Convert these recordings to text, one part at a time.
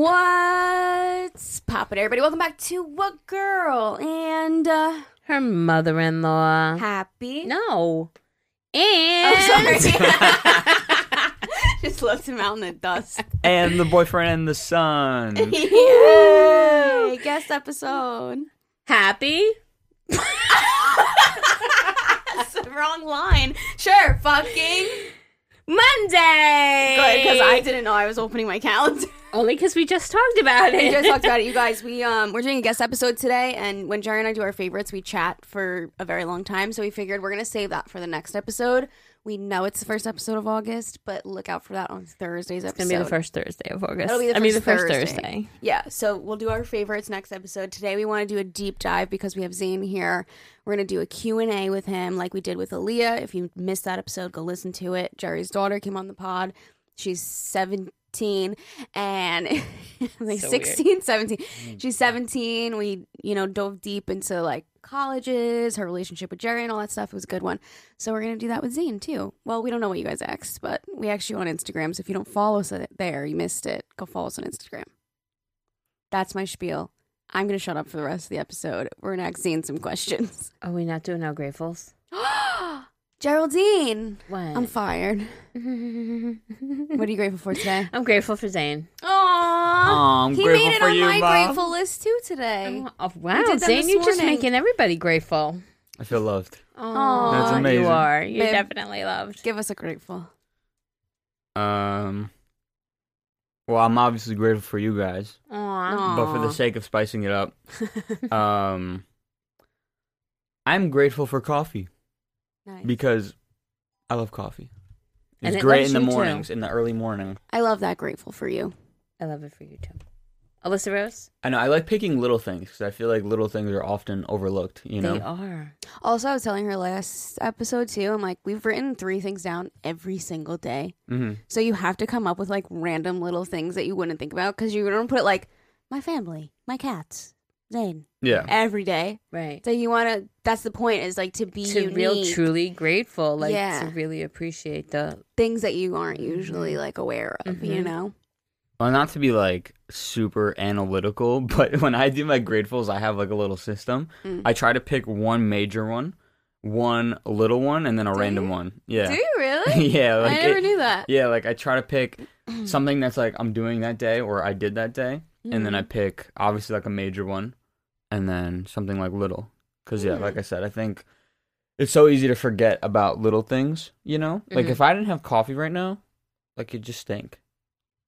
What's poppin', everybody? Welcome back to What Girl and uh Her mother-in-law. Happy. No. And Oh, sorry. Just left him out in the dust. and the boyfriend and the son. Yay! Guest episode. happy. That's the wrong line. Sure, fucking. Monday. Good, because I didn't know I was opening my calendar. Only because we just talked about it. we just talked about it, you guys. We um we're doing a guest episode today, and when Jerry and I do our favorites, we chat for a very long time. So we figured we're gonna save that for the next episode. We know it's the first episode of August, but look out for that on Thursday's episode. It's gonna be the first Thursday of August. It'll be the I mean, the first first Thursday. Thursday. Yeah, so we'll do our favorites next episode. Today we want to do a deep dive because we have Zane here. We're going to do a Q&A with him like we did with Aaliyah. If you missed that episode, go listen to it. Jerry's daughter came on the pod. She's 17 and like So 16, 17. Mm. She's 17. We, you know, dove deep into like colleges, her relationship with Jerry and all that stuff. It was a good one. So we're going to do that with Zane too. Well, we don't know what you guys asked, but we asked you on Instagram. So if you don't follow us there, you missed it. Go follow us on Instagram. That's my spiel. I'm going to shut up for the rest of the episode. We're going to ask Zane some questions. Are we not doing our gratefuls? Geraldine, What? I'm fired. What are you grateful for today? I'm grateful for Zane. Aww. Aw, I'm he grateful made it for on you, my Mom. grateful list too today. Oh, wow, did them Zane, this you're just morning. making everybody grateful. I feel loved. Oh, That's amazing. You are. You're Babe. definitely loved. Give us a grateful. Um. Well, I'm obviously grateful for you guys, Aw. but for the sake of spicing it up, um, I'm grateful for coffee Nice. because I love coffee. And It's it great loves in the you, too. mornings, in the early morning. I love that grateful for you. I love it for you too. Alyssa Rose? I know I like picking little things because I feel like little things are often overlooked. You know, They are. Also, I was telling her last episode too. I'm like, we've written three things down every single day. hmm So you have to come up with like random little things that you wouldn't think about because you don't put like my family, my cats, Zane yeah. every day. Right. So you want to. That's the point. Is like to be to unique. real truly grateful, like Yeah. to really appreciate the things that you aren't usually Mm-hmm. like aware of. You Mhm. know. Well, not to be like super analytical, but when I do my gratefuls, I have like a little system. Mm. I try to pick one major one, one little one, and then a Do random you? one. Yeah. Do you really? yeah, like I never it- knew that. Yeah, like I try to pick something that's like I'm doing that day or I did that day, and then I Mm. pick obviously like a major one, and then something like little. Cause yeah, Mm. like I said, I think it's so easy to forget about little things. You know, like Mm-hmm. Mhm. if I didn't have coffee right now, like it'd just stink.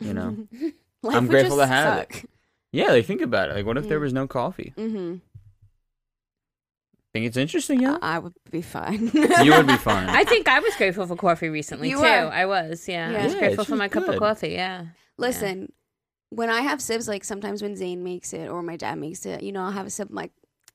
You know. Life I'm would grateful just to have it. Yeah, like think about it. Like, what if there Mm. was no coffee? Mm-hmm. Think it's interesting, yeah. I would be fine. you would be fine. I think I was grateful for coffee recently You too. were. I was, yeah. Yeah. I was Yeah, grateful for my just cup of coffee, yeah. Listen, when I have sips, like sometimes when Zane makes it or my dad makes it, you know, I'll have a sip. I'm like,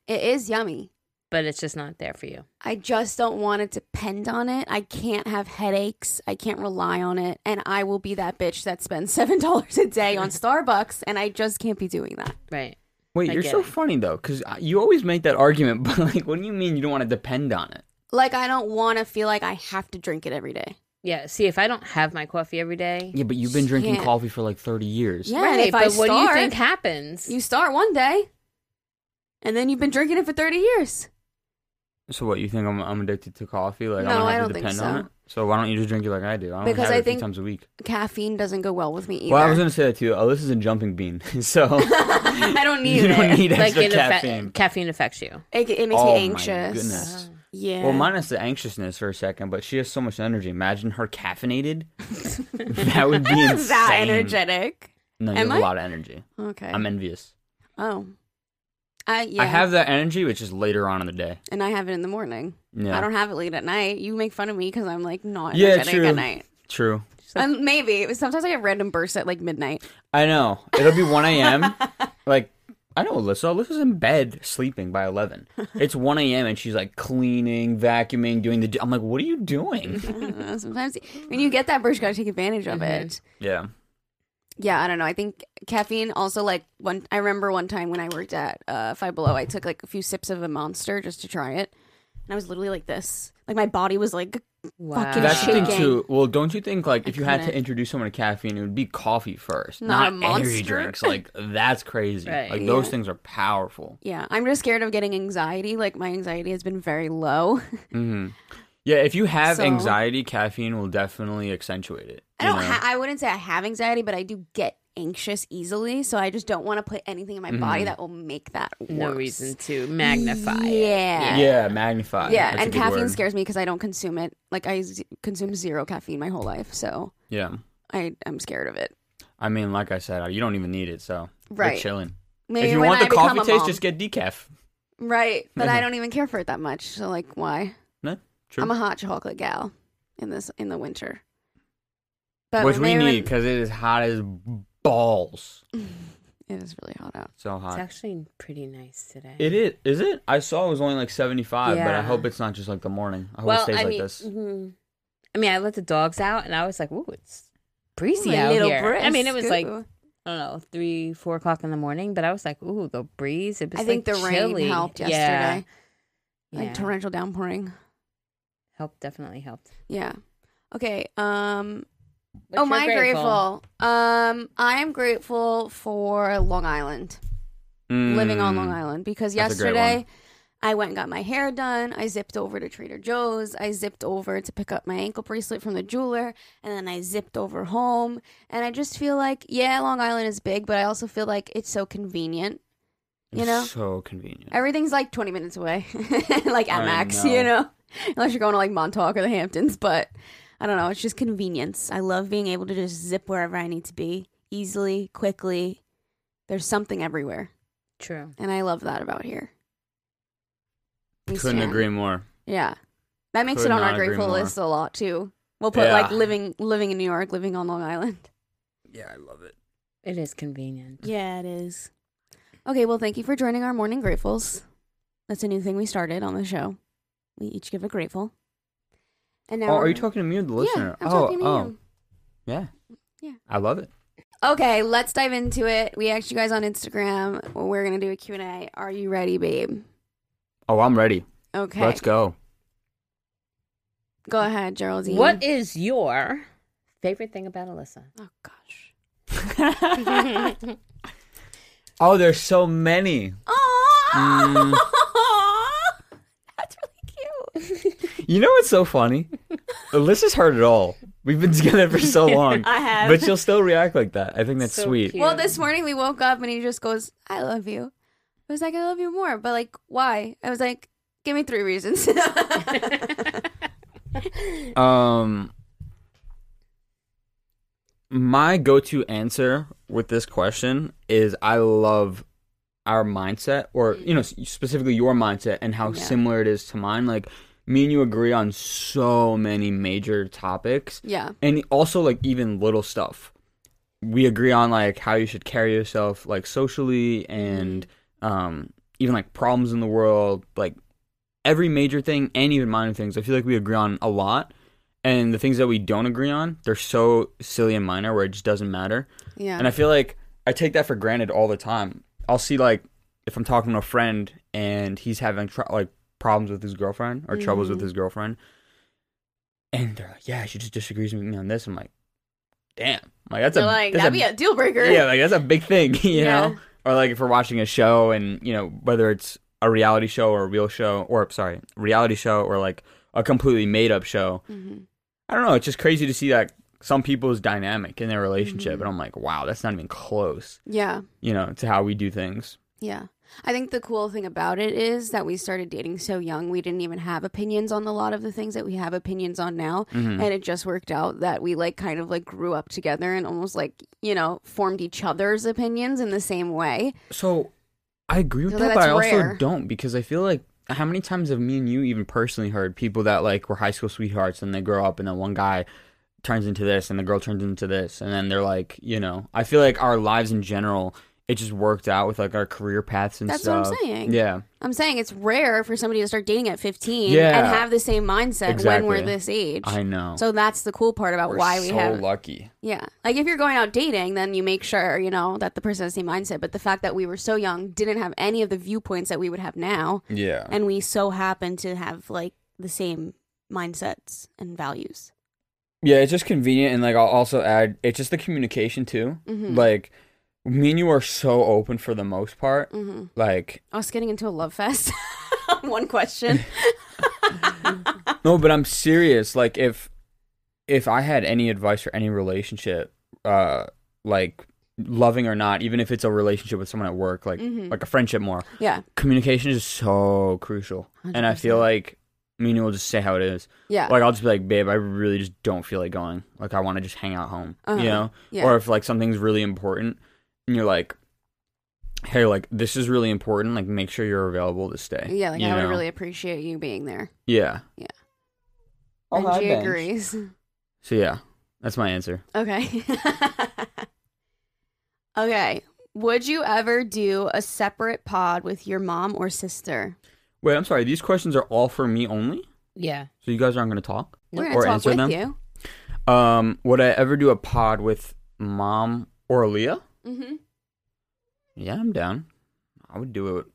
it is yummy. But it's just not there for you. I just don't want to depend on it. I can't have headaches. I can't rely on it. And I will be that bitch that spends $7 a day on Starbucks. And I just can't be doing that. Right. Wait, I you're so it. funny though, because you always make that argument. But like, what do you mean you don't want to depend on it? Like, I don't want to feel like I have to drink it every day. Yeah. See, if I don't have my coffee every day, Yeah, but you've been drinking Can't. coffee for like 30 years. Yeah, right. if but I what do you think happens? You start one day, and then you've been drinking it for 30 years. So what? You think I'm I'm addicted to coffee? Like No, I don't have I to don't think depend on so. it. So why don't you just drink it like I do? I don't Because have I it a think- times a week. Caffeine doesn't go well with me either. Well, I was gonna say that too. Oh, this is a jumping bean, so I don't need you it. don't need like extra it caffeine. affe- caffeine affects you. It, it makes Oh me my anxious. goodness. Yeah. Well, minus the anxiousness for a second, but she has so much energy. Imagine her caffeinated. that would be insane. that energetic. No, you Am have I? a lot of energy. Okay. I'm envious. oh. I yeah. I have that energy, which is later on in the day. and I have it in the morning. Yeah, I don't have it late at night. You make fun of me because I'm like not Yeah, energetic true. at night. true. Um, maybe sometimes I get random bursts at like midnight. I know. It'll be 1 a.m. like, I know Alyssa. Alyssa's in bed sleeping by 11. It's 1 a.m. and she's like cleaning, vacuuming, doing the. I'm like, what are you doing? Know, Sometimes when you get that burst, you gotta take advantage of Mhm. it. yeah. Yeah, I don't know. I think caffeine also like one. I remember one time when I worked at uh, Five Below, I took like a few sips of a Monster just to try it, and I was literally like this. Like my body was like Wow. Fucking That's the thing too. Well, don't you think like I if you had to introduce someone to caffeine, it would be coffee first, Not not, energy drinks. Like that's crazy. Right. Like those things are powerful. Yeah, I'm just scared of getting anxiety. Like my anxiety has been very low. hmm Yeah, if you have So- anxiety, caffeine will definitely accentuate it. I don't. know? Ha- I wouldn't say I have anxiety, but I do get anxious easily. So I just don't want to put anything in my body Mhm. that will make that worse. no reason to magnify it. Yeah. yeah, magnify. Yeah, That's and caffeine word. scares me because I don't consume it. Like I z- consume zero caffeine my whole life, so Yeah, I I'm scared of it. I mean, like I said, you don't even need it, so Right. You're chilling. Maybe if you want I the coffee taste, just get decaf. right, but I don't even care for it that much. So like, why? No, true. I'm a hot chocolate gal in this in the winter. But Which we maybe need when- because it is hot as balls. it is really hot out. So hot. It's hot. actually pretty nice today. It is. Is it? I saw it was only like seventy five, but I Yeah. hope it's not just like the morning. I hope it well, stays I like mean, this. mhm. I mean, I let the dogs out, and I was like, "Ooh, it's breezy Ooh, out little here." I mean, it was like I don't know, three, four o'clock in the morning, but I was like, "Ooh, the breeze." It was I think like, the chilly. rain helped Yeah. yesterday, Yeah. like torrential downpouring. helped definitely helped. Yeah. Okay. Um. But oh, my grateful. Um, I am grateful for Long Island, living on Long Mm. Island, because That's yesterday I went and got my hair done. I zipped over to Trader Joe's. I zipped over to pick up my ankle bracelet from the jeweler, and then I zipped over home. And I just feel like, yeah, Long Island is big, but I also feel like it's so convenient. You It's know? so convenient. Everything's like 20 minutes away, like at I max, know. you know? Unless you're going to like Montauk or the Hamptons, but I don't know. It's just convenience. I love being able to just zip wherever I need to be easily, quickly. There's something everywhere, True. and I love that about here. We Couldn't stand. agree more. Yeah, that makes Could it on our grateful list a lot too. We'll put Yeah. like living living in New York, living on Long Island. Yeah, I love it. It is convenient. Yeah, it is. Okay, well, thank you for joining our morning gratefuls. That's a new thing we started on the show. We each give a grateful. And now Oh, are you talking to me or the listener? Yeah, listener? I'm oh, talking to oh, you. yeah, Yeah. I love it. Okay, let's dive into it. We asked you guys on Instagram. We're gonna do a Q and A. Are you ready, babe? Oh, I'm ready. Okay, Let's go. go ahead, Geraldine. What is your favorite thing about Alyssa? Oh gosh. Oh, there's so many. Oh, Mm. that's really cute. You know what's so funny? Alyssa's heard it all. We've been together for so long, I have. but she'll still react like that. I think that's So sweet. cute. Well, this morning we woke up and he just goes, "I love you." I was like, "I love you more," but like, why? I was like, "Give me three reasons." Um, my go-to answer with this question is I love our mindset, or you know, specifically your mindset and how Yeah. similar it is to mine. Like me and you agree on so many major topics, yeah, and also like even little stuff. We agree on like how you should carry yourself, like socially, and um, even like problems in the world, like every major thing and even minor things. I feel like we agree on a lot, and the things that we don't agree on, they're so silly and minor where it just doesn't matter. yeah, And I feel like I take that for granted all the time. I'll see like if I'm talking to a friend and he's having tr- like problems with his girlfriend or troubles with Mhm. his girlfriend, and they're like, "Yeah, she just disagrees with me on this." I'm like, "Damn!" Like that's They're a like that's that'd a, be a deal breaker. yeah, like that's a big thing, you Yeah. know. Or like if we're watching a show and you know whether it's a reality show or a real show, or sorry, reality show or like a completely made up show. Mhm. I don't know. It's just crazy to see that some people's dynamic in their relationship, Mhm. and I'm like, wow, that's not even close, yeah, you know, to how we do things. yeah. I think the cool thing about it is that we started dating so young. We didn't even have opinions on a lot of the things that we have opinions on now. Mhm. and it just worked out that we like kind of like grew up together and almost like you know formed each other's opinions in the same way So I agree with So that, but I that's also rare. don't because I feel like how many times have me and you even personally heard people that like were high school sweethearts and they grow up and then one guy turns into this and the girl turns into this and then they're like, you know, I feel like our lives in general, it just worked out with like our career paths and That's stuff. That's what I'm saying. Yeah. i'm saying it's rare for somebody to start dating at 15 Yeah. and have the same mindset when we're this age I know. so that's the cool part about We're why we so have lucky. yeah like if you're going out dating then you make sure you know that the person has the same mindset but the fact that we were so young didn't have any of the viewpoints that we would have now Yeah. and we so happen to have like the same mindsets and values. Yeah, it's just convenient, and like I'll also add, it's just the communication too. Mhm. Like me and you are so open for the most part. hmm Like Us getting into a love fest. One question. no, but I'm serious. Like if if I had any advice for any relationship, uh, like loving or not, even if it's a relationship with someone at work, like Mhm. like a friendship more, yeah. communication is so crucial. And I feel like me and you will just say how it is. Yeah. Like I'll just be like, babe, I really just don't feel like going. Like I want to just hang out home. Uh-huh. You know? Yeah. Or if like something's really important and you're like, hey, like this is really important. Like make sure you're available to stay. yeah, like you I would know? really appreciate you being there. Yeah. Yeah. Oh, and she Benj. agrees. So yeah, that's my answer. Okay. okay. Would you ever do a separate pod with your mom or sister? Wait, I'm sorry. These questions are all for me only. Yeah. So you guys aren't going to talk We're or gonna talk answer with them. you. Um, would I ever do a pod with mom or Leah? Mm-hmm. Yeah, I'm down. I would do it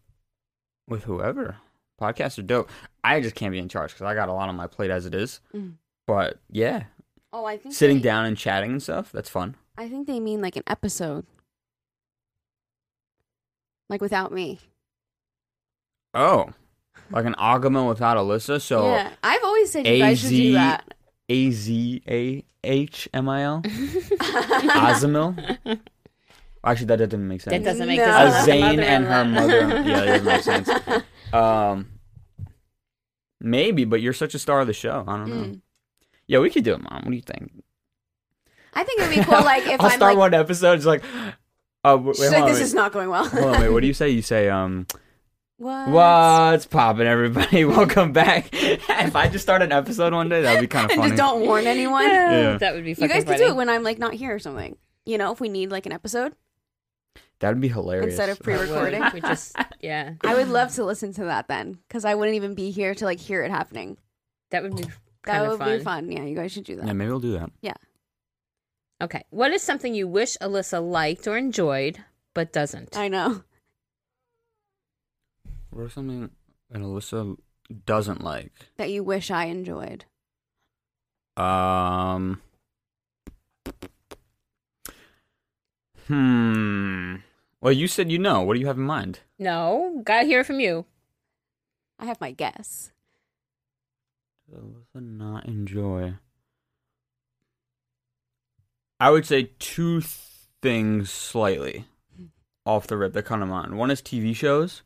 with whoever. Podcasts are dope. I just can't be in charge because I got a lot on my plate as it is. Mm. But yeah, Oh, I think sitting they- down and chatting and stuff, that's fun. I think they mean like an episode, like without me. Oh, like an Agahmil without Alyssa. So yeah, I've always said you guys should do that. A Z A H M I L. Azamil. Actually, that doesn't make sense. That doesn't make No. sense. A Zane and her mother. Yeah, that doesn't make sense. Um, maybe, but you're such a star of the show. I don't know. Mm. Yeah, we could do it, mom. What do you think? I think it would be cool. Like if I'll I'm start like, one episode. It's like, uh, wait, she's like, on, this wait. is not going well. Hold on, wait. What do you say? You say, um, what? what's popping, everybody? Welcome back. if I just start an episode one day, that'd be kind of And just don't warn anyone. Yeah. That would be You fucking guys could funny. do it when I'm like not here or something. You know, if we need like an episode, That'd be hilarious. Instead of pre- That would. pre-recording. We just yeah. I would love to listen to that then, because I wouldn't even be here to like hear it happening. That would be That would fun. be fun. Yeah, you guys should do that. yeah, maybe we'll do that. Yeah. Okay. What is something you wish Alyssa liked or enjoyed but doesn't? I know. What is something that Alyssa doesn't like? That you wish I enjoyed. Um. Hmm. Well, you said you know. What do you have in mind? No, gotta hear it from you. I have my guess. Alyssa not enjoy. I would say two things slightly off the rip that come to mind. One is TV shows,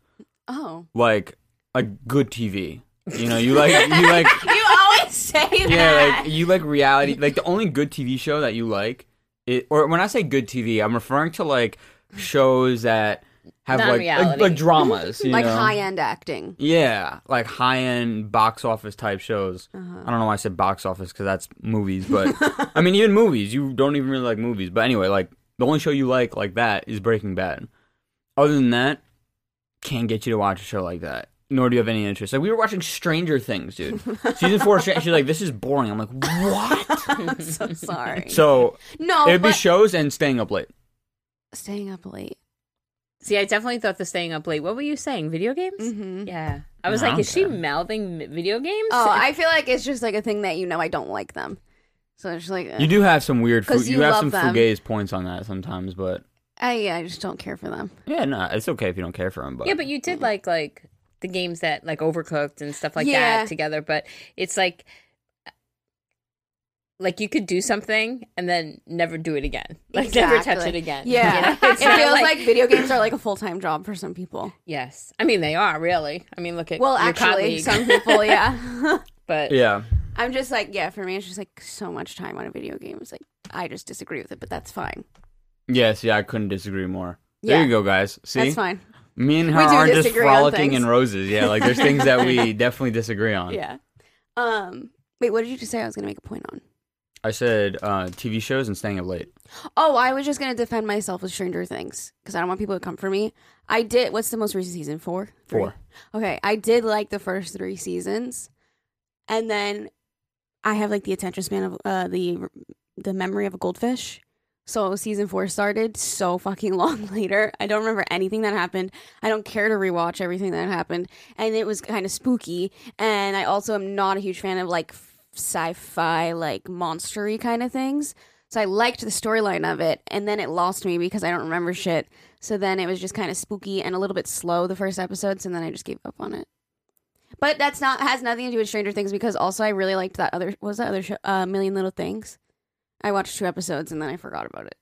Oh. like like good TV. You know, you like you like you always say that. yeah, like you like reality. Like the only good TV show that you like, it or when I say good TV, I'm referring to like shows that have like like, like dramas, you like know? high end acting. Yeah, like high end box office type shows. Uh-huh. I don't know why I said box office because that's movies, but I mean even movies. You don't even really like movies, but anyway, like the only show you like like that is Breaking Bad. Other than that, can't get you to watch a show like that. Nor do you have any interest. Like we were watching Stranger Things, dude. Season four. She's like, "This is boring." I'm like, "What?" I'm so sorry. so no, it'd be shows and staying up late. Staying up late. See, I definitely thought the staying up late. What were you saying? Video games? Mm-hmm. Yeah. I was No, like, is she care. mouthing video games? Oh, I feel like it's just like a thing that you know I don't like them. So it's just like uh, You do have some weird. Fu- 'Cause you, you have some them. fugazi points on that sometimes, but I yeah, I just don't care for them. yeah, no, it's okay if you don't care for them. But yeah, but you did like like the games that like Overcooked and stuff like Yeah. that together. But it's like like you could do something and then never do it again. Like never touch it again. Yeah, You know? it feels like, video games are like a full time job for some people. yes. I mean they are really. I mean look at Well, your actually, colleague. some people, yeah. but yeah, I'm just like, yeah, for me, it's just like so much time on a video game. It's like I just disagree with it, but that's fine. yes, yeah, I couldn't disagree more. Yeah. There you go, guys. See, That's fine. me and her We do aren't just disagree on frolicking in roses. Yeah, like there's things that we definitely disagree on. Yeah. Um. Wait, what did you just say? I was gonna make a point on. I said uh, TV shows and staying up late. Oh, I was just gonna defend myself with Stranger Things because I don't want people to come for me. I did. What's the most recent season? Four. Three? Four. Okay, I did like the first three seasons, and then I have like the attention span of uh, the the memory of a goldfish. So season four started so fucking long later. I don't remember anything that happened. I don't care to rewatch everything that happened. And it was kind of spooky. And I also am not a huge fan of like sci-fi, like monstery kind of things. So I liked the storyline of it, and then it lost me because I don't remember shit. So then it was just kind of spooky and a little bit slow the first episodes, and then I just gave up on it. But that's not has nothing to do with Stranger Things because also I really liked that other what was that other show, uh, Million Little Things. I watched two episodes and then I forgot about it.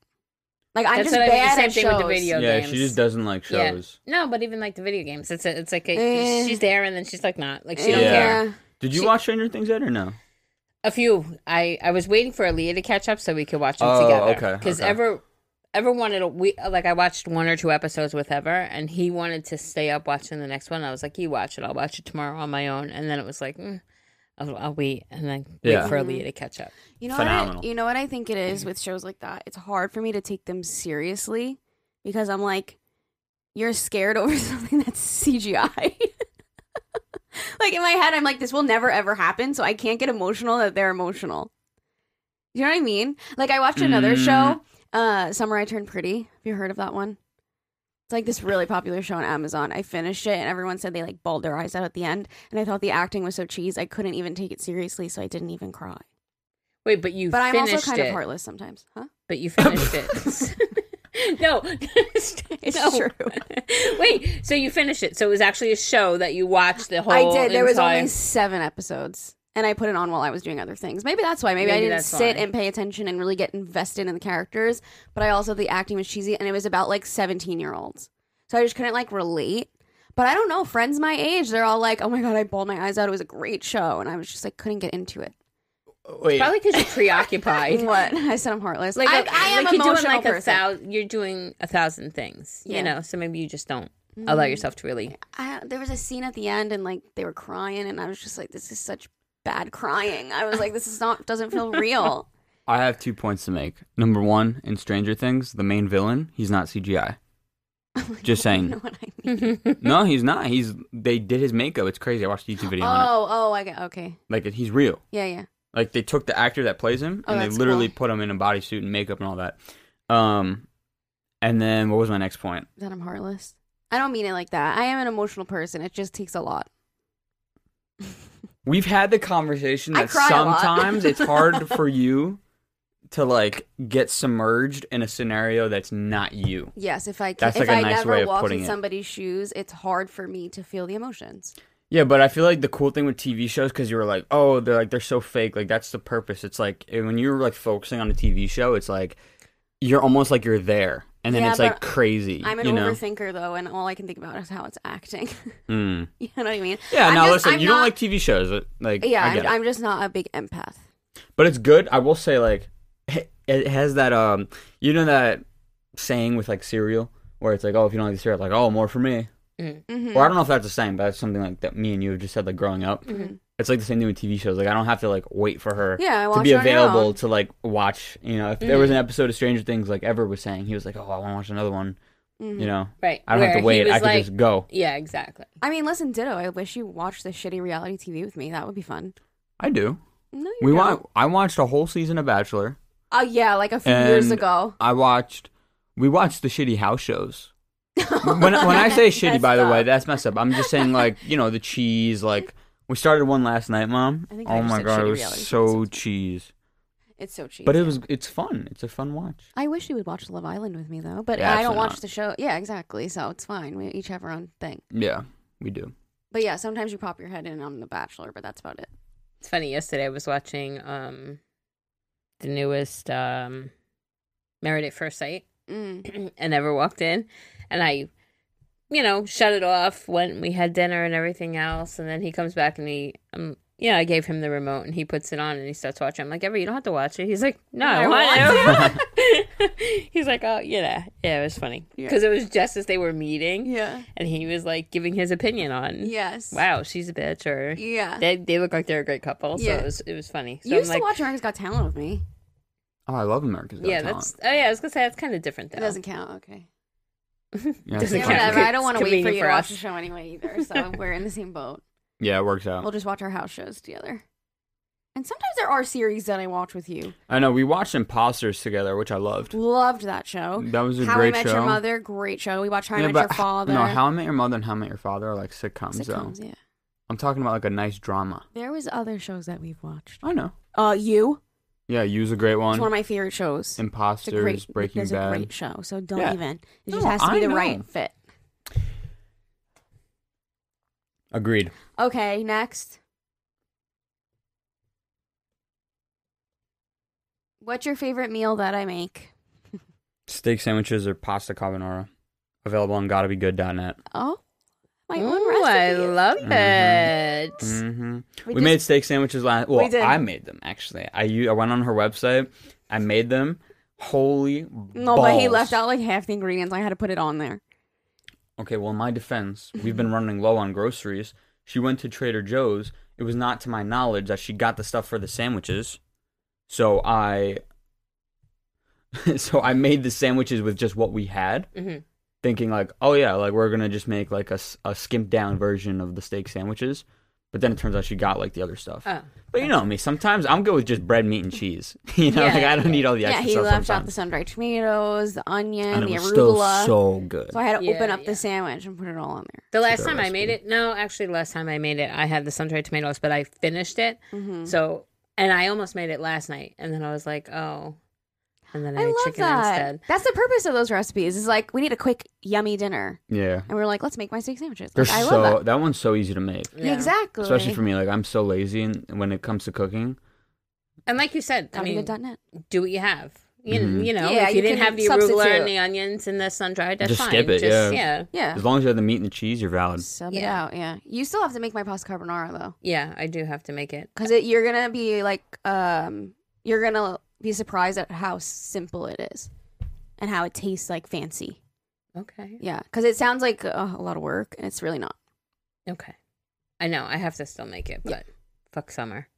Like I'm That's just what I mean, bad same at thing with the shows. video yeah, games. she just doesn't like Yeah. shows. No, but even like the video games, it's a, it's like a, Eh. she's there and then she's like not like she don't Yeah. care. Did you She- watch Stranger Things yet or no? A few. I I was waiting for Aaliyah to catch up so we could watch them Oh, together. okay, Because okay. ever ever wanted a we like I watched one or two episodes with Ever and he wanted to stay up watching the next one. I was like, you watch it, I'll watch it tomorrow on my own. And then it was like, mm, I'll, I'll wait and then wait for Aaliyah to catch up. You know Phenomenal. what? I, you know what I think it is with shows like that. It's hard for me to take them seriously because I'm like, you're scared over something that's CGI. like in my head, I'm like, this will never ever happen, so I can't get emotional that they're emotional. You know what I mean? Like I watched another Mm. show, uh, Summer I Turned Pretty. Have you heard of that one? It's like this really popular show on Amazon. I finished it and everyone said they like bawled their eyes out at the end. And I thought the acting was so cheese, I couldn't even take it seriously, so I didn't even cry. Wait, but you But I'm also kind it. of heartless sometimes, huh? But you finished it. no, It's no. true. Wait, so you finished it? So it was actually a show that you watched the whole. I did. There was only seven episodes, and I put it on while I was doing other things. Maybe that's why. Maybe, I didn't sit why. and pay attention and really get invested in the characters. But I also the acting was cheesy, and it was about like seventeen year olds, so I just couldn't like relate. But I don't know. Friends my age, they're all like, "Oh my god, I bawled my eyes out. It was a great show," and I was just like, couldn't get into it. Wait, Probably because you're preoccupied. What I said, I'm heartless. Like, I, a- I am like you're doing emotional like a person. thousand. You're doing a thousand things. Yeah. You know, so maybe you just don't allow mm. yourself to really. I, there was a scene at the end, and like they were crying, and I was just like, "This is such bad crying." I was like, "This is not doesn't feel real." I have two points to make. Number one, in Stranger Things, the main villain, he's not CGI. Just saying. know what I mean? No, he's not. He's they did his makeup. It's crazy. I watched a YouTube video on it. Oh, oh, I get okay. Like he's real. Yeah, yeah. Like they took the actor that plays him Oh, and they literally cool. put him in a bodysuit and makeup and all that. Um, and then what was my next point? That I'm heartless. I don't mean it like that. I am an emotional person. It just takes a lot. We've had the conversation that cry a lot. sometimes it's hard for you to like get submerged in a scenario that's not you. Yes, if I can, That's if like a I nice never way of putting in it. somebody's shoes, it's hard for me to feel the emotions. Yeah, but I feel like the cool thing with TV shows because you were like, oh, they're like they're so fake. Like that's the purpose. It's like eh, when you're like focusing on a TV show, it's like you're almost like you're there, and then Yeah, it's like but crazy. I'm an you know? overthinker though, and all I can think about is how it's acting. Mm. you know what I mean? Yeah. I'm now just- listen, I'm you not- don't like TV shows, uh, like Yeah, I I'm, it. I'm just not a big empath. but it's good. I will say, like, it has that um, you know that saying with like cereal where it's like, oh, if you don't like the cereal, it's like, oh, more for me. Mm-hmm. Or I mm-hmm. don't know if that's the same, but that's something like that me and you have just said like growing up. Mhm. It's like the same thing with TV shows. Like I don't have to like wait for her Yeah, to be it on your available to like watch. You know, if there was an episode of Stranger Things, like Ever was saying, he was like, "Oh, I want to watch another one." Mm-hmm. You know, Right. I don't have to wait. I can like- just go. Yeah, exactly. I mean, listen, ditto. I wish you watched the shitty reality TV with me. That would be fun. I do. No, you We don't. want. I watched a whole season of Bachelor. Oh yeah, like a few years ago. I watched. We watched the shitty house shows. when when I say shitty, by the way, that's messed up. I'm just saying like you know the cheese. Like we started one last night, mom. I think Oh just my said god, it was so cheese. it's so cheap. But it was. It's fun. It's a fun watch. I wish you would watch Love Island with me though, but Yeah, I don't watch not. the show. Yeah, exactly. So it's fine. We each have our own thing. Yeah, we do. But yeah, sometimes you pop your head in on The Bachelor, but that's about it. It's funny. Yesterday I was watching um the newest um Married at First Sight, Mm. and never walked in, and I, you know, shut it off. Went we had dinner and everything else, and then he comes back and he um. Yeah, I gave him the remote and he puts it on and he starts watching. I'm like, Ever, you don't have to watch it. He's like, No, I, I want to. He's like, Oh, yeah. Yeah, it was funny. Yeah. Because it was just as they were meeting Yeah. and he was like giving his opinion on, Yes. Wow, she's a bitch or Yeah. they, they look like they're a great couple. So Yeah. it was, it was funny. So you I'm used like, to watch America's Got Talent with me. Oh, I love America's Got yeah, Talent. that's oh yeah. I was gonna say that's kind of different though. It doesn't count. Okay. Yeah, Doesn't Yeah, count. whatever. I don't want to wait for you for to watch the show anyway either. So we're in the same boat. Yeah, it works out. We'll just watch our house shows together. And sometimes there are series that I watch with you. I know we watched Imposters together, which I loved. Loved that show. That was a How great I Met show. Your Mother, great show. We watched How I Yeah, Met Your Father. No, How I Met Your Mother and How I Met Your Father are like sitcoms, sitcoms, though. yeah. I'm talking about like a nice drama. There was other shows that we've watched. I know. Uh, you. Yeah, You's a great one. It's one. one of my favorite shows. It's a Imposters, great, Breaking it's Bad. a great show. So don't Yeah. even. It No, just has to be I the know. right fit. Agreed. Okay, next. What's your favorite meal that I make? Steak sandwiches or pasta carbonara. Available on gottabegood.net. Oh, my own recipe. I love Mhm. it. Mm-hmm. We, We made steak sandwiches last. Well, We did. I made them actually. I I went on her website. I made them. Holy No, but he left out like half the ingredients. I had to put it on there. Okay, well, in my defense, we've been running low on groceries. She went to Trader Joe's. It was not to my knowledge that she got the stuff for the sandwiches. So I so I made the sandwiches with just what we had, hmm thinking like, "Oh yeah, like we're going to just make like a, a skimped down version of the steak sandwiches." But then it turns out she got like the other stuff. Oh. But you know me, sometimes I'm good with just bread, meat, and cheese. you know, Yeah, like I don't yeah. need all the extra Yeah, extra he stuff left out the sun-dried tomatoes, the onion, and it the was still arugula. so good. So I had to open up yeah. the sandwich and put it all on there. The last Good time I made it, no, actually, last time I made it, I had the sun-dried tomatoes, but I finished it. Mm-hmm. So, and I almost made it last night, and then I was like, oh, and then I, I ate love chicken that. instead. That's the purpose of those recipes. Is like we need a quick, yummy dinner, yeah, and we're like, let's make my steak sandwiches. they're Like, I so love that. one's so easy to make. that. Exactly. especially for me like i'm so lazy and when it comes to cooking And like you said, I mean, Gottabegood.net. do what you have. You, Mhm. you know, Yeah, if you, you didn't can have the arugula substitute. and the onions and the sun-dried, that's Just fine. skip it, Just, yeah. yeah. Yeah. as long as you have the meat and the cheese you're valid Sub Yeah. it out. Yeah. You still have to make my pasta carbonara though, Yeah, I do have to make it. because you're gonna be like, um, you're gonna be surprised at how simple it is, and how it tastes like fancy. Okay. Yeah, because it sounds like uh, a lot of work, and it's really not. Okay. I know, I have to still make it, but fuck summer.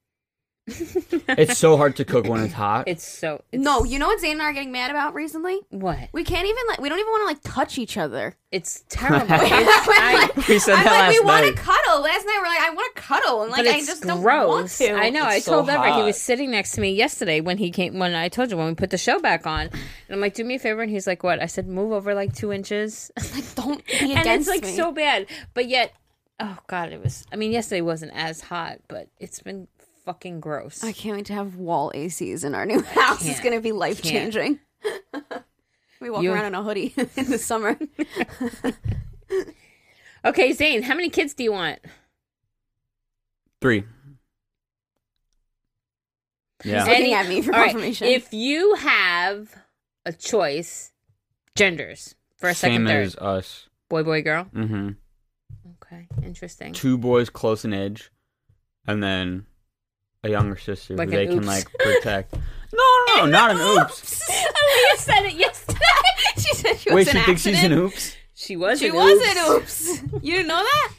it's so hard to cook when it's hot It's so. It's, no, you know what Zane and I are getting mad about recently? What? We can't even like we don't even want to like touch each other. It's terrible. It's- I- like- we said I'm that like, we last want to cuddle. Last night we're like, I want to cuddle, and like but I it's just don't want to. I know. It's I so told Everett he was sitting next to me yesterday when he came. When I told you when we put the show back on, and I'm like, "Do me a favor," and he's like, "What?" I said, "Move over like two inches." Like, don't be against and against it's like me. so bad, but yet, oh god, it was. I mean, yesterday wasn't as hot, but it's been fucking gross. I can't wait to have wall ACs in our new house. It's gonna be life changing. we walk You- around in a hoodie in the summer. Okay, Zane, how many kids do you want? three yeah He's looking at me for all right, confirmation. If you have a choice, genders for a second, same as us boy, boy, girl. Mm-hmm. Okay, interesting. two boys close in age and then a younger sister Like who an they can like protect no no no not an oops Aaliyah said it yesterday. she said she was wait was she an thinks she's an oops She was. She an was oops. an oops. You didn't know that?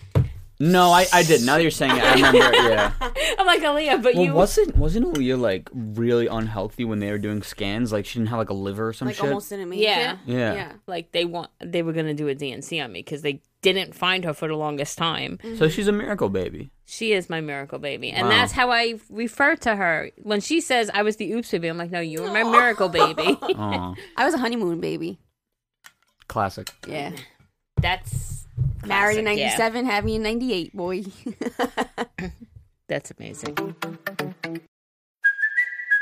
no i i did now that you're saying it i remember yeah I'm like Aaliyah, but well, you. wasn't wasn't Aaliyah like really unhealthy when they were doing scans? Like she didn't have like a liver or some Like shit. almost didn't make Yeah. it. Yeah. Yeah. like they want they were gonna do a D&C on me because they didn't find her for the longest time. Mm-hmm. So she's a miracle baby. She is my miracle baby, and Wow. that's how I refer to her when she says I was the oops baby. I'm like, no, you were my miracle baby. Aw, I was a honeymoon baby. classic. Yeah. that's Married in classic, yeah. 97, had me in 98, boy. That's amazing.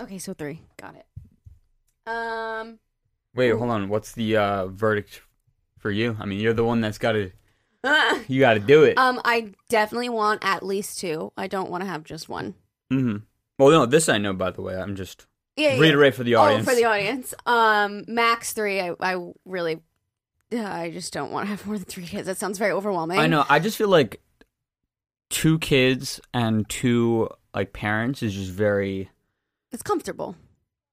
Okay, so three. Got it. Um, Wait, hold on. What's the uh, verdict for you? I mean, you're the one that's got to. You got to do it. um, I definitely want at least two. I don't want to have just one. hmm Well, no, this I know. By the way, I'm just Yeah, yeah. reiterate for the audience. Oh, for the audience. Um, max three. I, I really, uh, I just don't want to have more than three kids. That sounds very overwhelming. I know. I just feel like two kids and two like parents is just very. It's comfortable.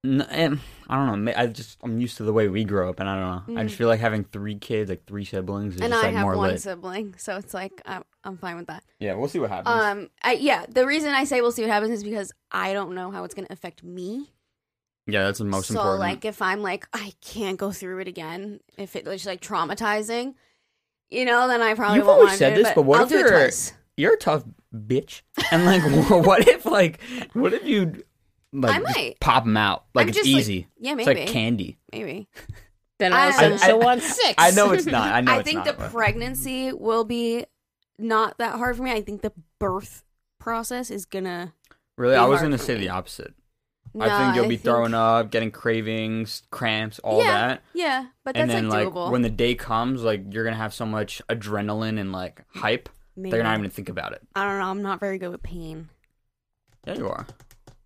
n- eh, I don't know. I just I'm used to the way we grew up, and I don't know. I just feel like having three kids, like three siblings, is Mm. and just I like have more one lit. sibling, so it's like I'm, I'm fine with that. Yeah, we'll see what happens. Um, I, yeah, the reason I say we'll see what happens is because I don't know how it's going to affect me. yeah, that's the most so, important. like, if I'm like, I can't go through it again, if it was like traumatizing, you know, then I probably You've won't always want said to do this, it, but what I'll if you're- You're a tough bitch, and like, what if like, what if you like I just might. pop them out? Like I'm it's just, like- easy. yeah, It's maybe. like candy. Maybe. Then all of a I- sudden I- she'll want six. I know it's not. I know I it's think not. the but- pregnancy will be not that hard for me. I think the birth process is gonna. really, be I was hard gonna for say me. the opposite. No, I think you'll be think- throwing up, getting cravings, cramps, all yeah, that. Yeah, but and that's then like like doable. when the day comes, like you're gonna have so much adrenaline and like hype, Maybe. they're not even gonna think about it. I don't know. I'm not very good with pain. Yeah, you are.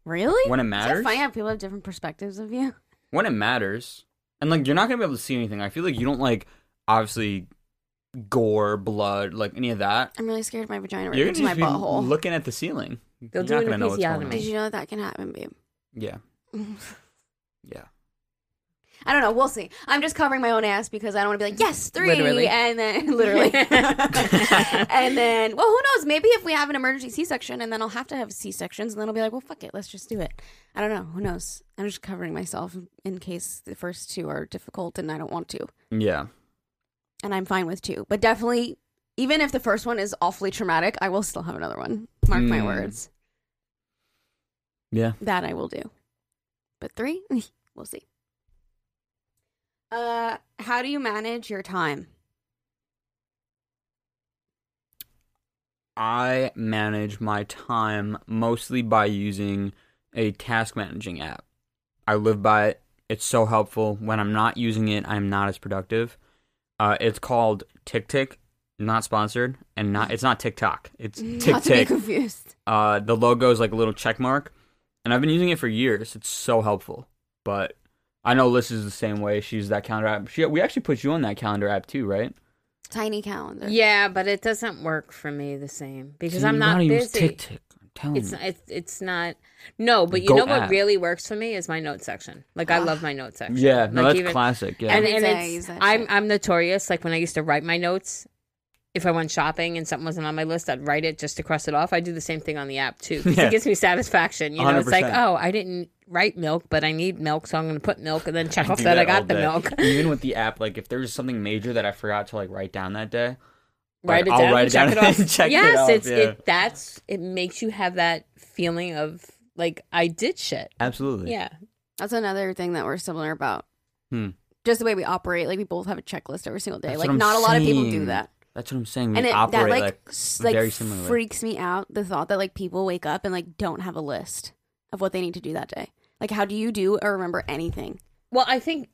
Really? When it matters, that funny how people have different perspectives of you? when it matters, and like you're not gonna be able to see anything. I feel like you don't like obviously gore, blood, like any of that. I'm really scared of my vagina right You're into gonna my just be butthole. looking at the ceiling. They'll you're do not an gonna know what's going on. Did you know that, that can happen, babe? Yeah, yeah. I don't know. We'll see. I'm just covering my own ass because I don't want to be like, yes, three, Literally. and then literally, and then, well, who knows? Maybe if we have an emergency C-section, and then I'll have to have C-sections, and then I'll be like, well, fuck it, let's just do it. I don't know. Who knows? I'm just covering myself in case the first two are difficult, and I don't want to, Yeah. and I'm fine with two. But definitely, even if the first one is awfully traumatic, I will still have another one. Mark my Mm. words. Yeah. That I will do. But three, we'll see. Uh, how do you manage your time? I manage my time mostly by using a task managing app. I live by it. It's so helpful. When I'm not using it, I'm not as productive. Uh, it's called TickTick, not sponsored, and not it's not TikTok. It's Not to be TickTick. confused. Uh, the logo is like a little check mark, and I've been using it for years. It's so helpful. But I know Liz is the same way. She uses that calendar app. She, we actually put you on that calendar app too, right? Tiny calendar. Yeah, but it doesn't work for me the same because So I'm you not gotta use busy. TickTick. I'm telling It's you. it's it's not. No, but you Go know what really works for me is my note section. Like I ah. love my note section. yeah, no, Like, that's even- classic. Yeah. And, and day I use it's that I'm. I'm notorious. Like when I used to write my notes, if I went shopping and something wasn't on my list, I'd write it just to cross it off. I do the same thing on the app too. 'cause Yeah. It gives me satisfaction. You know, it's like oh, I didn't write milk, but I need milk, so I'm going to put milk and then check off do that, I got the milk. Even with the app, like if there's something major that I forgot to like write down that day, write it I'll down, write it check down it off. and check it yes, off, it's yeah. it. That's it makes you have that feeling of like I did shit. absolutely. Yeah. That's another thing that we're similar about. Hmm. Just the way we operate. Like we both have a checklist every single day. That's like what I'm not a lot of people do that. That's what I'm saying. We and it, operate that like like, s- like very similarly. freaks me out the thought that like people wake up and like don't have a list of what they need to do that day. Like how do you do or remember anything? Well, I think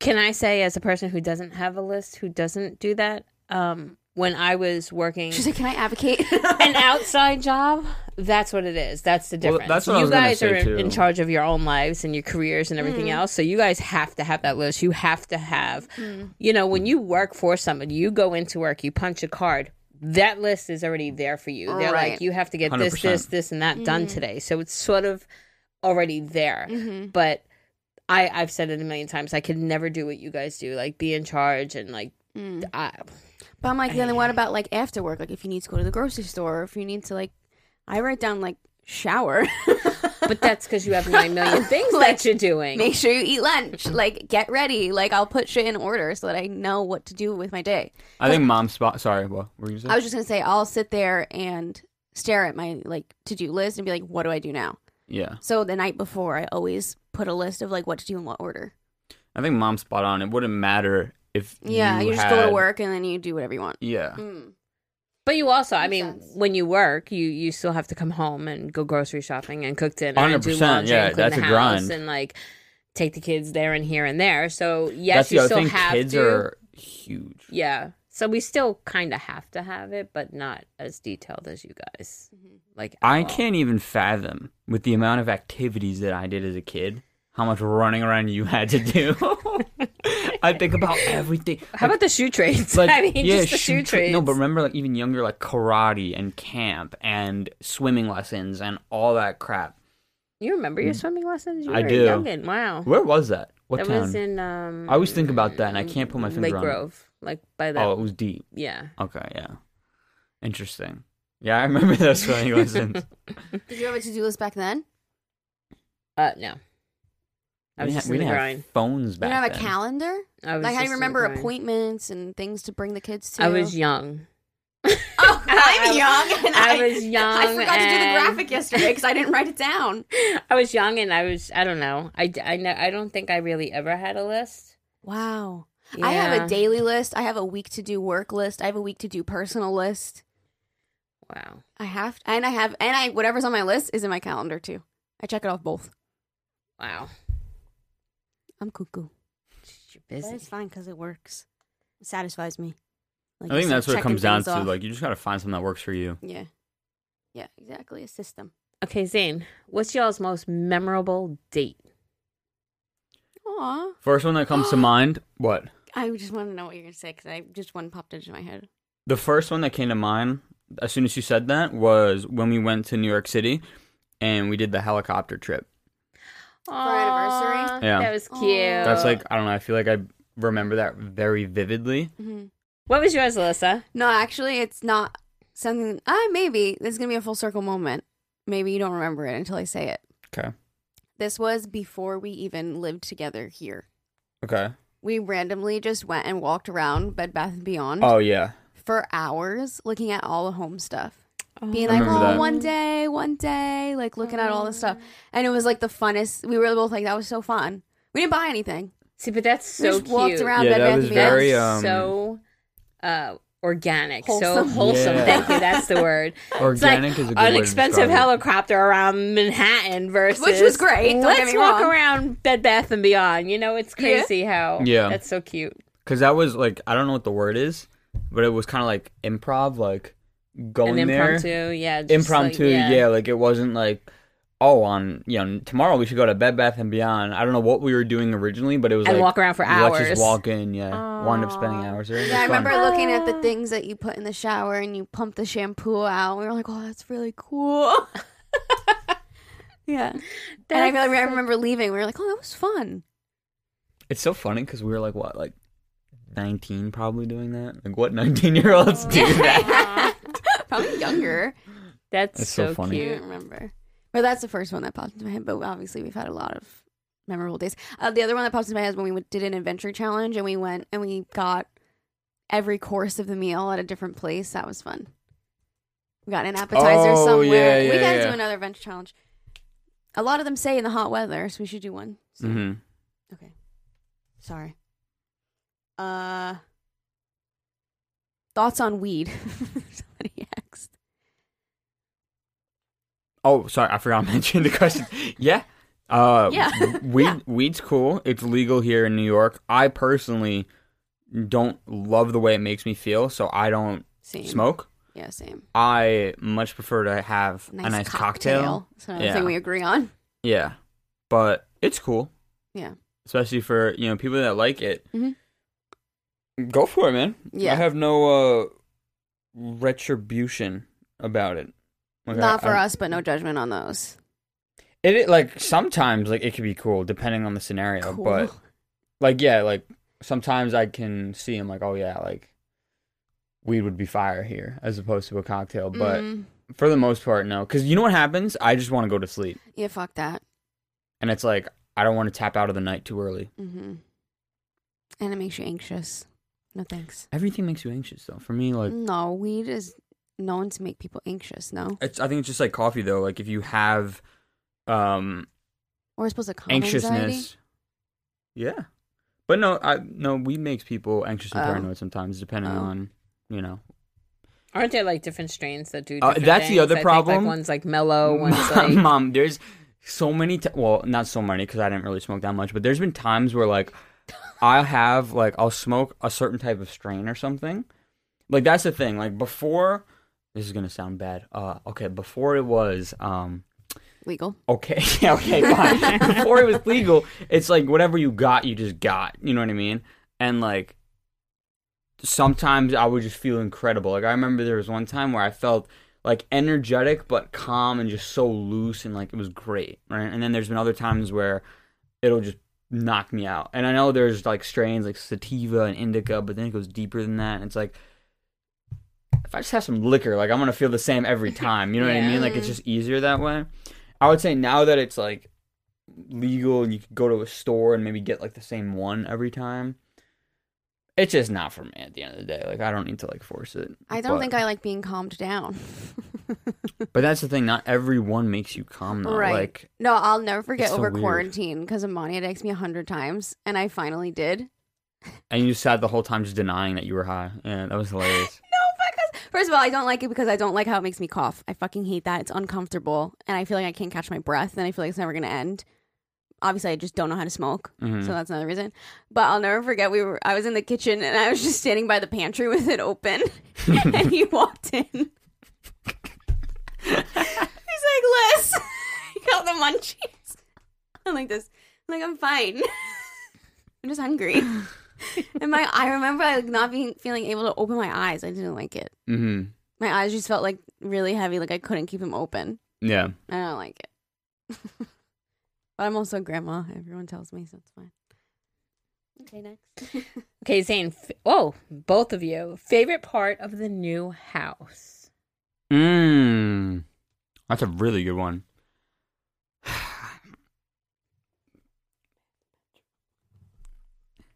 can I say as a person who doesn't have a list, who doesn't do that, um, when I was working She's like, can I advocate? an outside job, that's what it is. That's the Well, difference. that's what I you was gonna guys say, are in, too. in charge of your own lives and your careers and everything else. So you guys have to have that list. You have to have, you know, when you work for somebody, you go into work, you punch a card. That list is already there for you. They're Right. like, you have to get this, 100%. this, this, and that done today. So it's sort of already there. Mhm. But I, I've said it a million times. I could never do what you guys do, like be in charge and like. Mm. I, But I'm like, then what about like after work? Like if you need to go to the grocery store, or if you need to like, I write down like shower. but that's because you have nine million things Like, that you're doing. Make sure you eat lunch. Like get ready. Like I'll put shit in order so that I know what to do with my day. I think mom's spot. Sorry, what were you saying? I was just gonna say I'll sit there and stare at my like to do list and be like, what do I do now? yeah, So the night before, I always put a list of like what to do in what order. I think mom's spot on. It wouldn't matter if Yeah, you, you, just go to work and then you do whatever you want. Yeah, Mm. But you also, I mean, sense. when you work, you you still have to come home and go grocery shopping and cook dinner and do 100%, laundry yeah, and clean that's the a house grind. and like take the kids there and here and there. So yes, that's you still thing. have Kids to. are huge. Yeah. So we still kind of have to have it, but not as detailed as you guys. Mm-hmm. Like I all. can't even fathom with the amount of activities that I did as a kid how much running around you had to do. I think about everything. How about the shoe trades? Like, I mean, yeah, just the shoe shoot- trades. No, but remember, like even younger, like karate and camp and swimming lessons and all that crap. you remember your swimming lessons? You I were do. youngin'. Wow. Where was that? What that town? was in. Um, I always think about that, and I can't put my finger Lake on it. Grove, like by that. oh, it was deep. Yeah. Okay, yeah, interesting. Yeah, I remember those swimming lessons. Did you have a to do list back then? Uh, no. I we was didn't, just have, we in the grind. phones You back didn't have a then. calendar? I was Like, how you remember appointments and things to bring the kids to? I was young. Oh, I'm young. And I I, was young. I forgot to do the graphic yesterday because I didn't write it down. I was young and I was. I don't know. I, I, ne- I don't think I really ever had a list. Wow. I have a daily list. I have a week to do work list. I have a week to do personal list. Wow. I have, and I have, and I whatever's on my list is in my calendar too. I check it off both. Wow. I'm cuckoo, You're but it's fine because it works. It satisfies me. Like, I think just, that's what it comes down things to. off. Like, you just gotta find something that works for you. yeah, yeah, exactly. A system. Okay, Zane. What's y'all's most memorable date? Aw, First one that comes to mind. What? I just want to know what you're gonna say because I just one popped into my head. The first one that came to mind as soon as you said that was when we went to New York City and we did the helicopter trip. Anniversary? Yeah. That was cute. Aw. That's like I don't know. I feel like I remember that very vividly. hmm What was yours, Alyssa? No, actually, it's not something. Ah, maybe this is gonna be a full circle moment. Maybe you don't remember it until I say it. Okay. This was before we even lived together here. Okay. We randomly just went and walked around Bed Bath and Beyond Oh yeah. for hours, looking at all the home stuff. Being like, remember oh, that. one day, one day, like looking at all this stuff, and it was like the funnest. We were both like, that was so fun. We didn't buy anything. See, but that's We so just cute. walked around Yeah, Bed that Bath was and Beyond. very, um, so uh, organic, so Wholesome. wholesome. Yeah. Thank you. That's the word. Organic like is a good word. an expensive helicopter around Manhattan versus Which was great, don't let's get me walk wrong. around Bed Bath and Beyond. You know, it's Yeah. crazy how Yeah. that's so cute. Because that was like I don't know what the word is, but it was kind of like improv, like going An there. impromptu, yeah, just impromptu, like, yeah. Like it wasn't like, oh, on you know tomorrow we should go to Bed Bath and Beyond. I don't know what we were doing originally, but it was And like walk around for Let's hours. just walk in, yeah. Wound up spending hours there. Yeah, I was fun. remember looking at the things that you put in the shower and you pump the shampoo out. We were like, oh, that's really cool. yeah. and I feel like I remember leaving. We were like, oh, that was fun. It's so funny because we were like what, like nineteen, probably doing that. Like what nineteen year olds do that? Probably younger. That's That's so, so funny. I cute. don't remember. But that's the first one that popped into my head. But obviously, we've had a lot of memorable days. Uh, the other one that popped into my head is when we did an adventure challenge and we went and we got every course of the meal at a different place. That was fun. We got an appetizer Oh, somewhere. yeah, we yeah, gotta yeah. do another adventure challenge. A lot of them say in the hot weather, so we should do one. soon. hmm Okay. Sorry. Uh thoughts on weed. Asked. Oh, sorry, I forgot to mention the question. Yeah. Uh, Yeah. weed Yeah. weed's cool. It's legal here in New York. I personally don't love the way it makes me feel, so I don't Same. smoke. Yeah, same. I much prefer to have Nice a nice cocktail. cocktail. That's another Yeah. thing we agree on. Yeah, but it's cool, Yeah. especially for you know people that like it. Mhm. Go for it, man. Yeah. I have no uh, retribution about it. Like, Not I- for I- us, but no judgment on those. It, it like sometimes like it could be cool depending on the scenario, Cool. but like yeah, like sometimes I can see him like oh yeah, like weed would be fire here as opposed to a cocktail, but Mm, for the most part no, because you know what happens? I just want to go to sleep, yeah, fuck that. and it's like I don't want to tap out of the night too early. hmm And it makes you anxious. No thanks. Everything makes you anxious though. For me, like no, weed is known to make people anxious. No, it's I think it's just like coffee though. Like if you have um or it's supposed to calm anxiety. yeah. But no, I no weed makes people anxious and Oh. paranoid sometimes, depending Oh. on you know Aren't there like different strains that do? Uh, different that's the things? other I think, problem. like one's like mellow, one's Mom, like Mom, there's so many. T- well, not so many because I didn't really smoke that much. But there's been times where like I'll have like I'll smoke a certain type of strain or something. Like that's the thing. Like before, this is gonna sound bad. Uh, okay, before it was um Legal. Okay, yeah, okay, fine. Before it was legal, it's like whatever you got, you just got. You know what I mean? And like sometimes I would just feel incredible. Like I remember there was one time where I felt like energetic but calm and just so loose and like it was great, right? And then there's been other times where it'll just knock me out. And I know there's like strains like sativa and indica, but then it goes deeper than that. And it's like if I just have some liquor, like I'm gonna feel the same every time. You know what I mean? Like it's just easier that way. I would say now that it's like legal and you could go to a store and maybe get like the same one every time. It's just not for me at the end of the day. Like I don't need to like force it. I don't But- think I like being calmed down. But that's the thing. Not everyone makes you calm though. Right. Like no, I'll never forget It's so over quarantine because Amani had asked me a hundred times, and I finally did. and you sat the whole time just denying that you were high. Yeah, that was hilarious. No, because first of all, I don't like it because I don't like how it makes me cough. I fucking hate that. It's uncomfortable, and I feel like I can't catch my breath, and I feel like it's never gonna end. Obviously, I just don't know how to smoke, Mhm. so that's another reason. But I'll never forget we were. I was in the kitchen and I was just standing by the pantry with it open, and he walked in. He's like, "Liz, you got the munchies." I'm like this. I'm like, I'm fine. I'm just hungry. and my, I remember like not being feeling able to open my eyes. I didn't like it. hmm My eyes just felt like really heavy, like I couldn't keep them open. Yeah. I don't like it. But I'm also grandma. Everyone tells me, so it's fine. Okay, next. Okay, Zane. F- oh, both of you. Favorite part of the new house? Mmm. That's a really good one.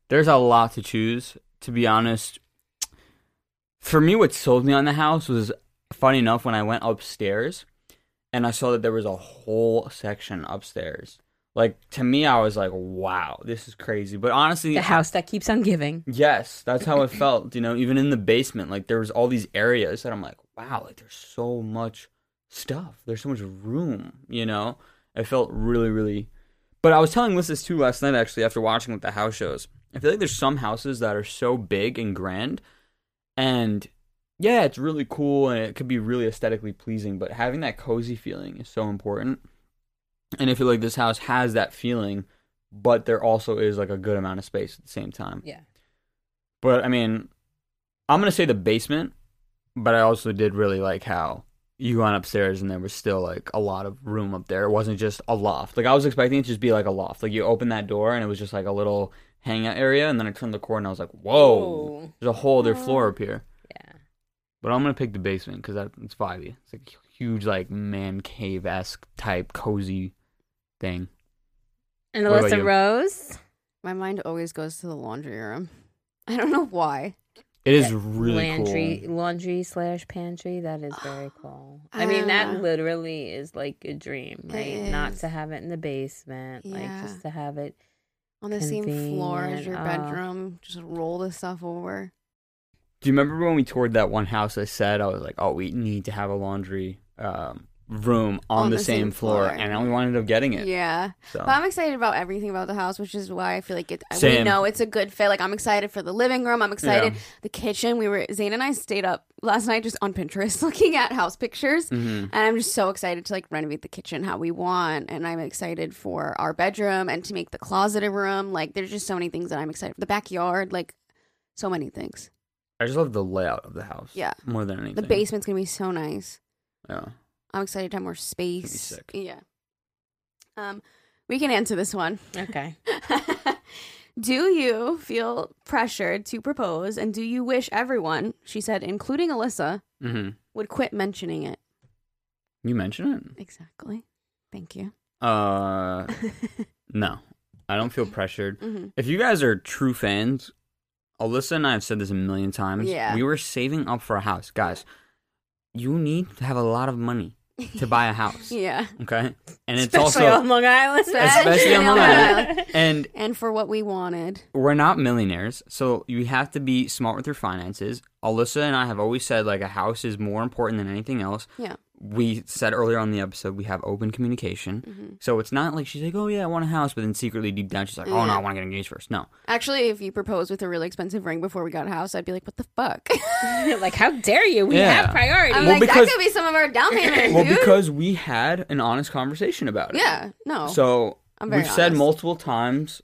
There's a lot to choose, to be honest. For me, what sold me on the house was funny enough when I went upstairs and I saw that there was a whole section upstairs. Like, to me, I was like, wow, this is crazy. But honestly, The house that keeps on giving. Yes, that's how it felt. You know, even in the basement, like there was all these areas that I'm like, wow, like there's so much stuff. There's so much room. You know, I felt really, really. But I was telling Liz this too last night, actually, after watching like the house shows. I feel like there's some houses that are so big and grand, and yeah, it's really cool and it could be really aesthetically pleasing. But having that cozy feeling is so important. And I feel like this house has that feeling, but there also is like a good amount of space at the same time. Yeah. But I mean, I'm gonna say the basement, but I also did really like how you went upstairs and there was still like a lot of room up there. It wasn't just a loft. Like I was expecting it to just be like a loft. Like you open that door and it was just like a little hangout area, and then I turned the corner and I was like, whoa, there's a whole other floor up here. Yeah. But I'm gonna pick the basement because that it's vibey. It's like a huge like man cave esque type cozy thing. And What about Alyssa you? Rose? My mind always goes to the laundry room. I don't know why. It is really laundry, cool. laundry slash pantry. That is very cool. I I mean, don't that literally is like a dream, It right? Not is. to have it in the basement, like Yeah. just to have it. On the same floor as your Convenient. Oh. bedroom, just roll the stuff over. Do you remember when we toured that one house? I said I was like, "Oh, we need to have a laundry um, room on, the, same, floor. floor. and then we wound up getting it. Yeah. So But I'm excited about everything about the house, which is why I feel like it. We know it's a good fit. Like I'm excited for the living room. I'm excited. Yeah. The kitchen. We were Zane and I stayed up last night just on Pinterest looking at house pictures, Mhm. and I'm just so excited to like renovate the kitchen how we want, and I'm excited for our bedroom and to make the closet a room. Like there's just so many things that I'm excited for. The backyard, like so many things. I just love the layout of the house. Yeah. more than anything. The basement's gonna be so nice. Yeah. I'm excited to have more space. sick. Yeah. Um, we can answer this one. Okay. do you feel pressured to propose and do you wish everyone, she said, including Alyssa, hmm would quit mentioning it? You mention it? Exactly. Thank you. Uh, no, I don't feel pressured. hmm If you guys are true fans, Alyssa and I have said this a million times. Yeah. We were saving up for a house, guys. You need to have a lot of money to buy a house. Yeah. Okay, and it's Especially also on Long Island. especially on Long Island. and And for what we wanted. we're not millionaires, so you have to be smart with your finances. Alyssa and I have always said like a house is more important than anything else. Yeah. We said earlier on the episode we have open communication. Mm-hmm. So it's not like she's like, oh yeah, I want a house, but then secretly deep down she's like, oh no, I want to get engaged first. No, Actually, if you proposed with a really expensive ring before we got a house, I'd be like, "What the fuck?" like, how dare you? We Yeah. have priorities. I'm Well, like, because- that could be some of our down payment, well dude. because we had an honest conversation about it. yeah, no. So I'm very we've said multiple times,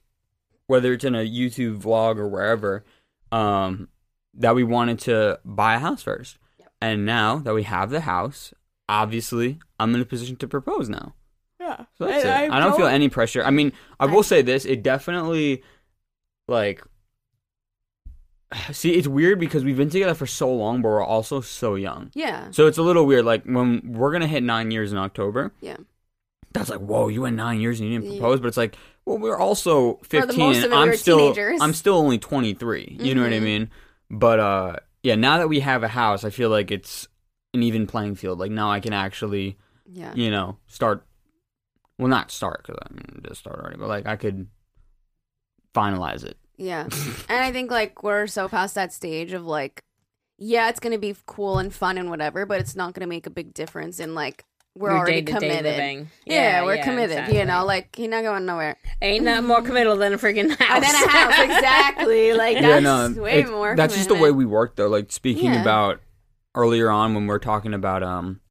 whether it's in a YouTube vlog or wherever, um, that we wanted to buy a house first. And now that we have the house, obviously I'm in a position to propose now. yeah. So that's it. I, don't feel any pressure. I mean, I will say this: it definitely, like, see, it's weird because we've been together for so long, but we're also so young. Yeah, So it's a little weird. Like when we're gonna hit nine years in October, yeah. that's like, whoa, you went nine years and you didn't Yeah. propose. But it's like, well, we're also fifteen. it, I'm still, teenagers. I'm still only twenty three. You know what I Mhm. mean? But uh, yeah, now that we have a house, I feel like it's an even playing field. Like now I can actually, Yeah. you know, start. Well, not start because I mean, just start already, but like I could finalize it. Yeah. and I think like we're so past that stage of like, yeah, it's gonna be cool and fun and whatever, but it's not gonna make a big difference in like we're Your already committed. living. Yeah, we're yeah, committed. exactly. You know, like you're not going nowhere. ain't nothing more committal than a freaking house. And then a house, exactly. Like that's yeah, no, way it's- more. That's just the way we work, though. Like speaking Yeah. about earlier on when we are talking about um,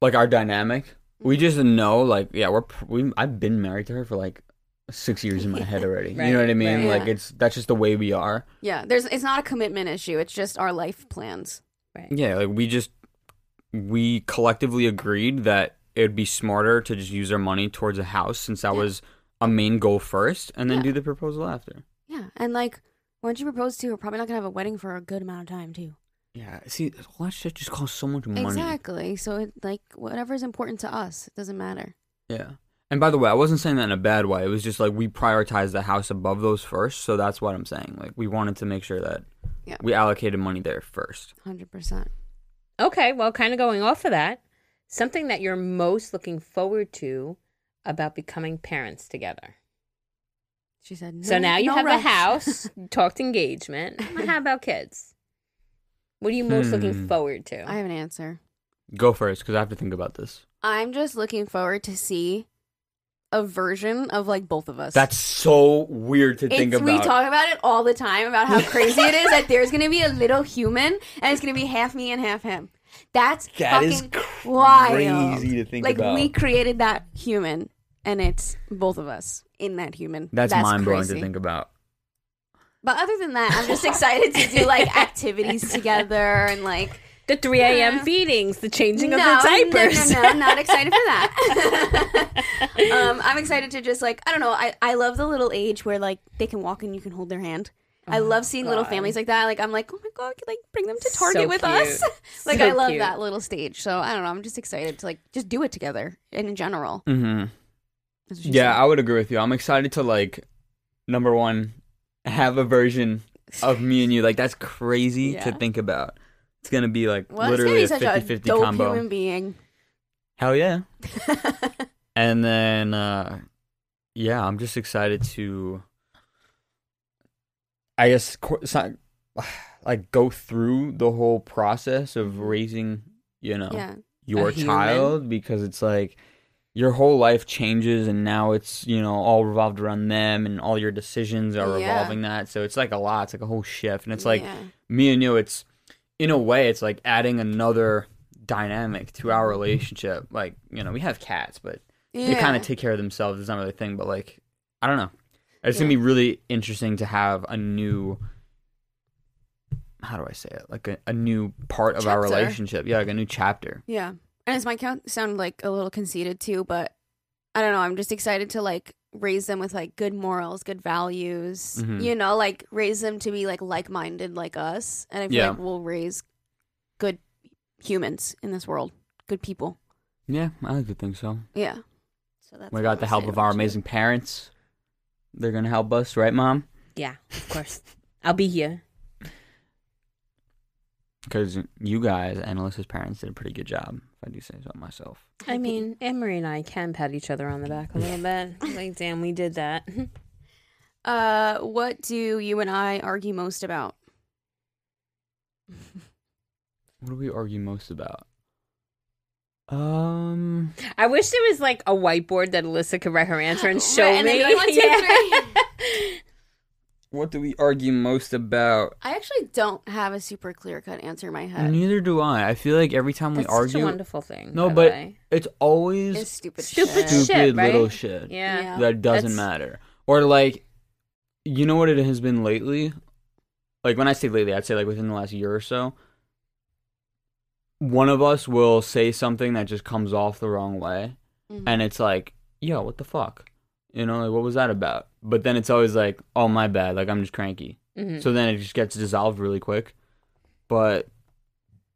like our dynamic, Mm-hmm. we just know, like, yeah, we're we. I've been married to her for like six years in my head already. you know what I mean? right. Like it's that's just the way we are. Yeah, there's. It's not a commitment issue. It's just our life plans. Right. Yeah, like we just we collectively agreed that it would be smarter to just use our money towards a house since that Yeah. was a main goal first, and then Yeah. do the proposal after. Yeah, and like once you propose to, we're probably not gonna have a wedding for a good amount of time too. Yeah, see, all that shit just costs so much money. Exactly. So it, like whatever's important to us, it doesn't matter. Yeah. And by the way, I wasn't saying that in a bad way. It was just like we prioritized the house above those first, so that's what I'm saying. Like we wanted to make sure that Yeah. we allocated money there first. Hundred percent. Okay, well, kind of going off of that, something that you're most looking forward to about becoming parents together. She said. so now you no have rush." a house, talked engagement. How about kids? What are you most Hmm. looking forward to? I have an answer. Go first, because I have to think about this. I'm just looking forward to see a version of like both of us. That's so weird to think It's, about. we talk about it all the time about how crazy it is that there's gonna be a little human and it's gonna be half me and half him. That's That is fucking wild. crazy to think like about. we created that human, and it's both of us in that human. That's, mind blowing to think about. But other than that, I'm just excited to do like activities together and like the 3 a.m. Yeah. feedings, the changing no, of the diapers. No, no, no, I'm not excited for that. um, I'm excited to just like I don't know. I I love the little age where like they can walk and you can hold their hand. I love seeing little families like that. Like I'm like, oh my god, like bring them to Target So with cute. us. like So I love cute. that little stage. So I don't know. I'm just excited to like just do it together and in general. hmm That's what she Yeah, said. I would agree with you. I'm excited to like, number one, have a version of me and you. Like that's crazy to think about. It's gonna be like well, literally a it's gonna be 50 a 50 dope combo. human being. Hell yeah. And then, uh, yeah, I'm just excited to, I guess, like go through the whole process of raising, you know, yeah, your child because it's like your whole life changes and now it's, you know, all revolved around them and all your decisions are Yeah. revolving that. So it's like a lot. It's like a whole shift. And it's like yeah. me and you, it's in a way, it's like adding another dynamic to our relationship. Like, you know, we have cats, but they kind of take care of themselves. It's not really a thing, but like, I don't know. It's gonna be really interesting to have a new. How do I say it? Like a, a new part of our relationship. Yeah, like a new chapter. Yeah. And this might count, sound like a little conceited too, but I don't know. I'm just excited to like raise them with like good morals, good values, Mhm. you know, like raise them to be like like minded like us. And I feel Yeah. like we'll raise good humans in this world, good people. Yeah, I like to think so. Yeah. So that's we got the help of our about. amazing parents. They're gonna help us, right, Mom? Yeah, of course. I'll be here. Because you guys and Alyssa's parents did a pretty good job. If I do say so myself. I mean, Anne Marie and I can pat each other on the back a little bit. Like, damn, we did that. Uh, what do you and I argue most about? What do we argue most about? Um, I wish there was like a whiteboard that Alyssa could write her answer and show Right, and then me. be like, one, two, Yeah. What do we argue most about? I actually don't have a super clear cut answer in my head. Neither do I. I feel like every time we That's such a argue, wonderful thing. no, by the but way. it's always It's stupid, Stupid shit. shit. stupid right? little shit yeah. Yeah. that doesn't That's- matter. Or like, you know what it has been lately? Like when I say lately, I'd say like within the last year or so. One of us will say something that just comes off the wrong way, Mhm. and it's like, yo, what the fuck? You know, like what was that about? But then it's always like, oh my bad, like I'm just cranky. Mhm. So then it just gets dissolved really quick. But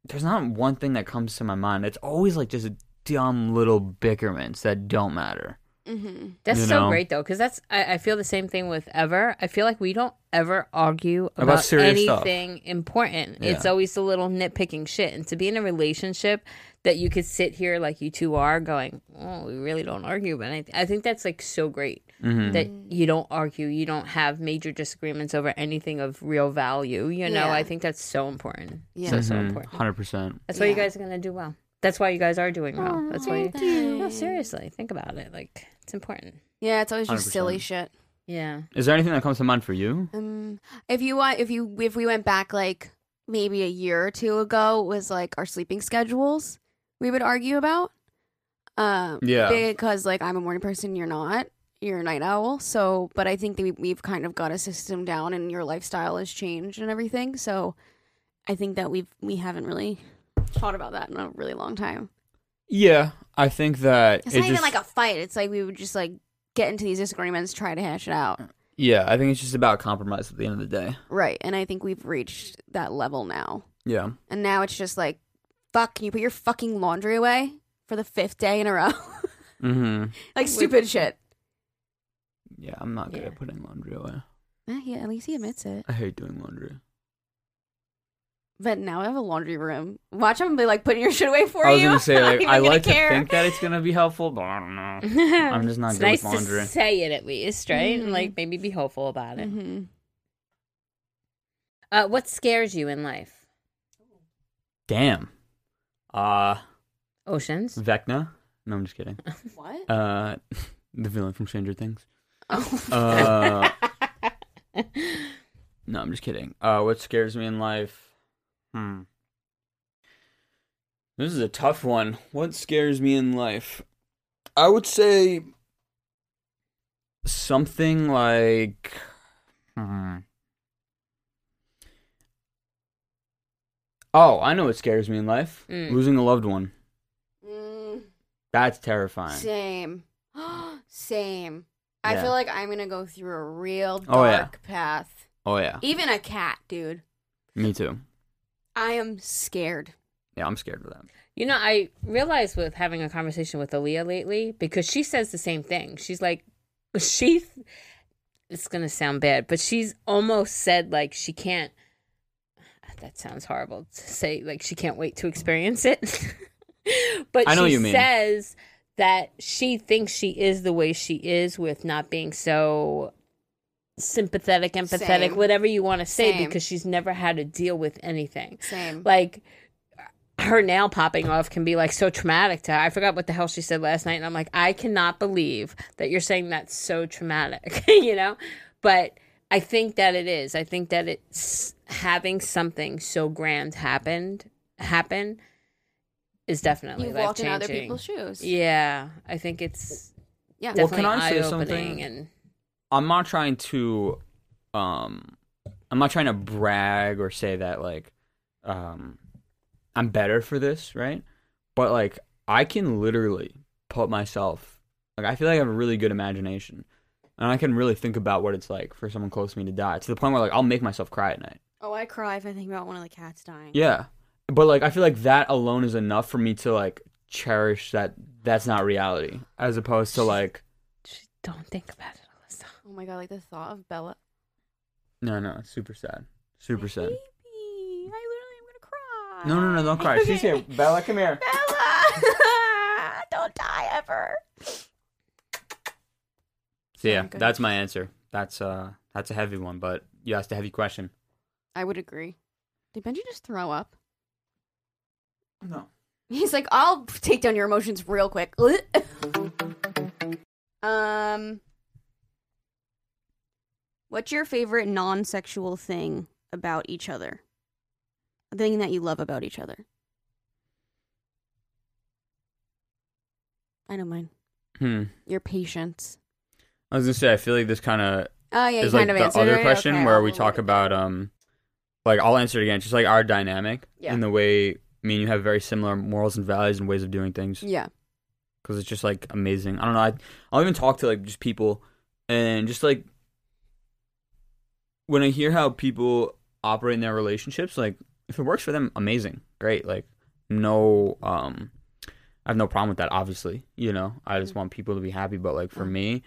there's not one thing that comes to my mind. It's always like just dumb little bickerments that don't matter. Mhm. That's you so know? great though, because that's I, I feel the same thing with Ever. I feel like we don't ever argue About about, serious stuff. anything important. It's always the little nitpicking shit. And to be in a relationship that you could sit here like you two are, going, "Oh, we really don't argue," but I, I think that's like so great hmm that you don't argue, you don't have major disagreements over anything of real value. You know, Yeah. I think that's so important. Yeah. So so Mhm. important. 100%. That's why you guys are gonna do well. That's why you guys are doing well. That's why. You, thank you. no, seriously, think about it. Like it's important. Yeah, it's always just 100%. silly shit. Yeah. Is there anything that comes to mind for you? Um, if you want, if you if we went back like maybe a year or two ago, was like our sleeping schedules. We would argue about. Um, Yeah. because like I'm a morning person, you're not. You're a night owl. So, but I think that we, we've kind of got a system down, and your lifestyle has changed and everything. So, I think that we've we haven't really thought about that in a really long time. Yeah, I think that It's it not even like a fight. It's like we would just like get into these disagreements, try to hash it out. Yeah, I think it's just about compromise at the end of the day. Right. And I think we've reached that level now. Yeah. And now it's just like, fuck, can you put your fucking laundry away for the fifth day in a row? Mm-hmm. like stupid shit. Yeah, I'm not good Yeah. at putting laundry away. Yeah, at least he admits it. I hate doing laundry. But now I have a laundry room. Watch him be like putting your shit away for you. I was you. gonna say like I like care. to think that it's gonna be helpful, but I don't know. I'm just not it's good nice with laundry. to say it at least, right? Mhm. And like maybe be hopeful about it. Mhm. Uh, what scares you in life? Damn. Uh Oceans. Vecna. No, I'm just kidding. What? Uh, the villain from Stranger Things. Oh. Uh, no, I'm just kidding. Uh, what scares me in life? Hmm. This is a tough one. What scares me in life? I would say something like. Hmm. Oh, I know what scares me in life. Mm. Losing a loved one. Mm, That's terrifying. same. same. I feel like I'm gonna go through a real dark Oh, yeah. path. Oh yeah, Even a cat, dude. me too. I am scared. Yeah, I'm scared of that. You know, I realized with having a conversation with Aaliyah lately because she says the same thing. She's like, she, it's going to sound bad, but she's almost said like she can't, that sounds horrible to say, like she can't wait to experience it. but I know she you mean. says that she thinks she is the way she is with not being so sympathetic, empathetic, Same. whatever you want to say, Same. because she's never had to deal with anything Same. like her nail popping off can be like so traumatic to her. I forgot what the hell she said last night, and I'm like, I cannot believe that you're saying that's so traumatic, you know? But I think that it is. I think that it's having something so grand happened happen is definitely You've life walked in other changing. people's shoes. Yeah, I think it's Yeah. Well, can I say something? and I'm not trying to um I'm not trying to brag or say that like um I'm better for this, right? But like I can literally put myself like I feel like I have a really good imagination. And I can really think about what it's like for someone close to me to die to the point where like I'll make myself cry at night. Oh, I cry if I think about one of the cats dying. Yeah. But like I feel like that alone is enough for me to like cherish that that's not reality as opposed to like don't think about it. Oh my god, like the thought of Bella. no no it's super sad. Super sad. Baby, I literally am gonna cry. No no no don't cry. She's here. Bella come here. Bella, don't die ever. So yeah, Oh, that's my answer. That's uh that's a heavy one, but you asked a heavy question. I would agree. Did Benji just throw up? No. He's like, I'll take down your emotions real quick. um, what's your favorite non-sexual thing about each other? A thing that you love about each other. I know mine. Hmm. Your patience. I was gonna say I feel like this kind of Oh yeah, is like the other it. question Okay, where I'll we talk it. about um, like I'll answer it again, just like our dynamic Yeah. and the way me and you have very similar morals and values and ways of doing things. Yeah. because it's just like amazing. I don't know. I, I'll even talk to like just people and just like when I hear how people operate in their relationships, like if it works for them, amazing, great. Like no, um, I have no problem with that. Obviously, you know, I just want people to be happy. But like for me,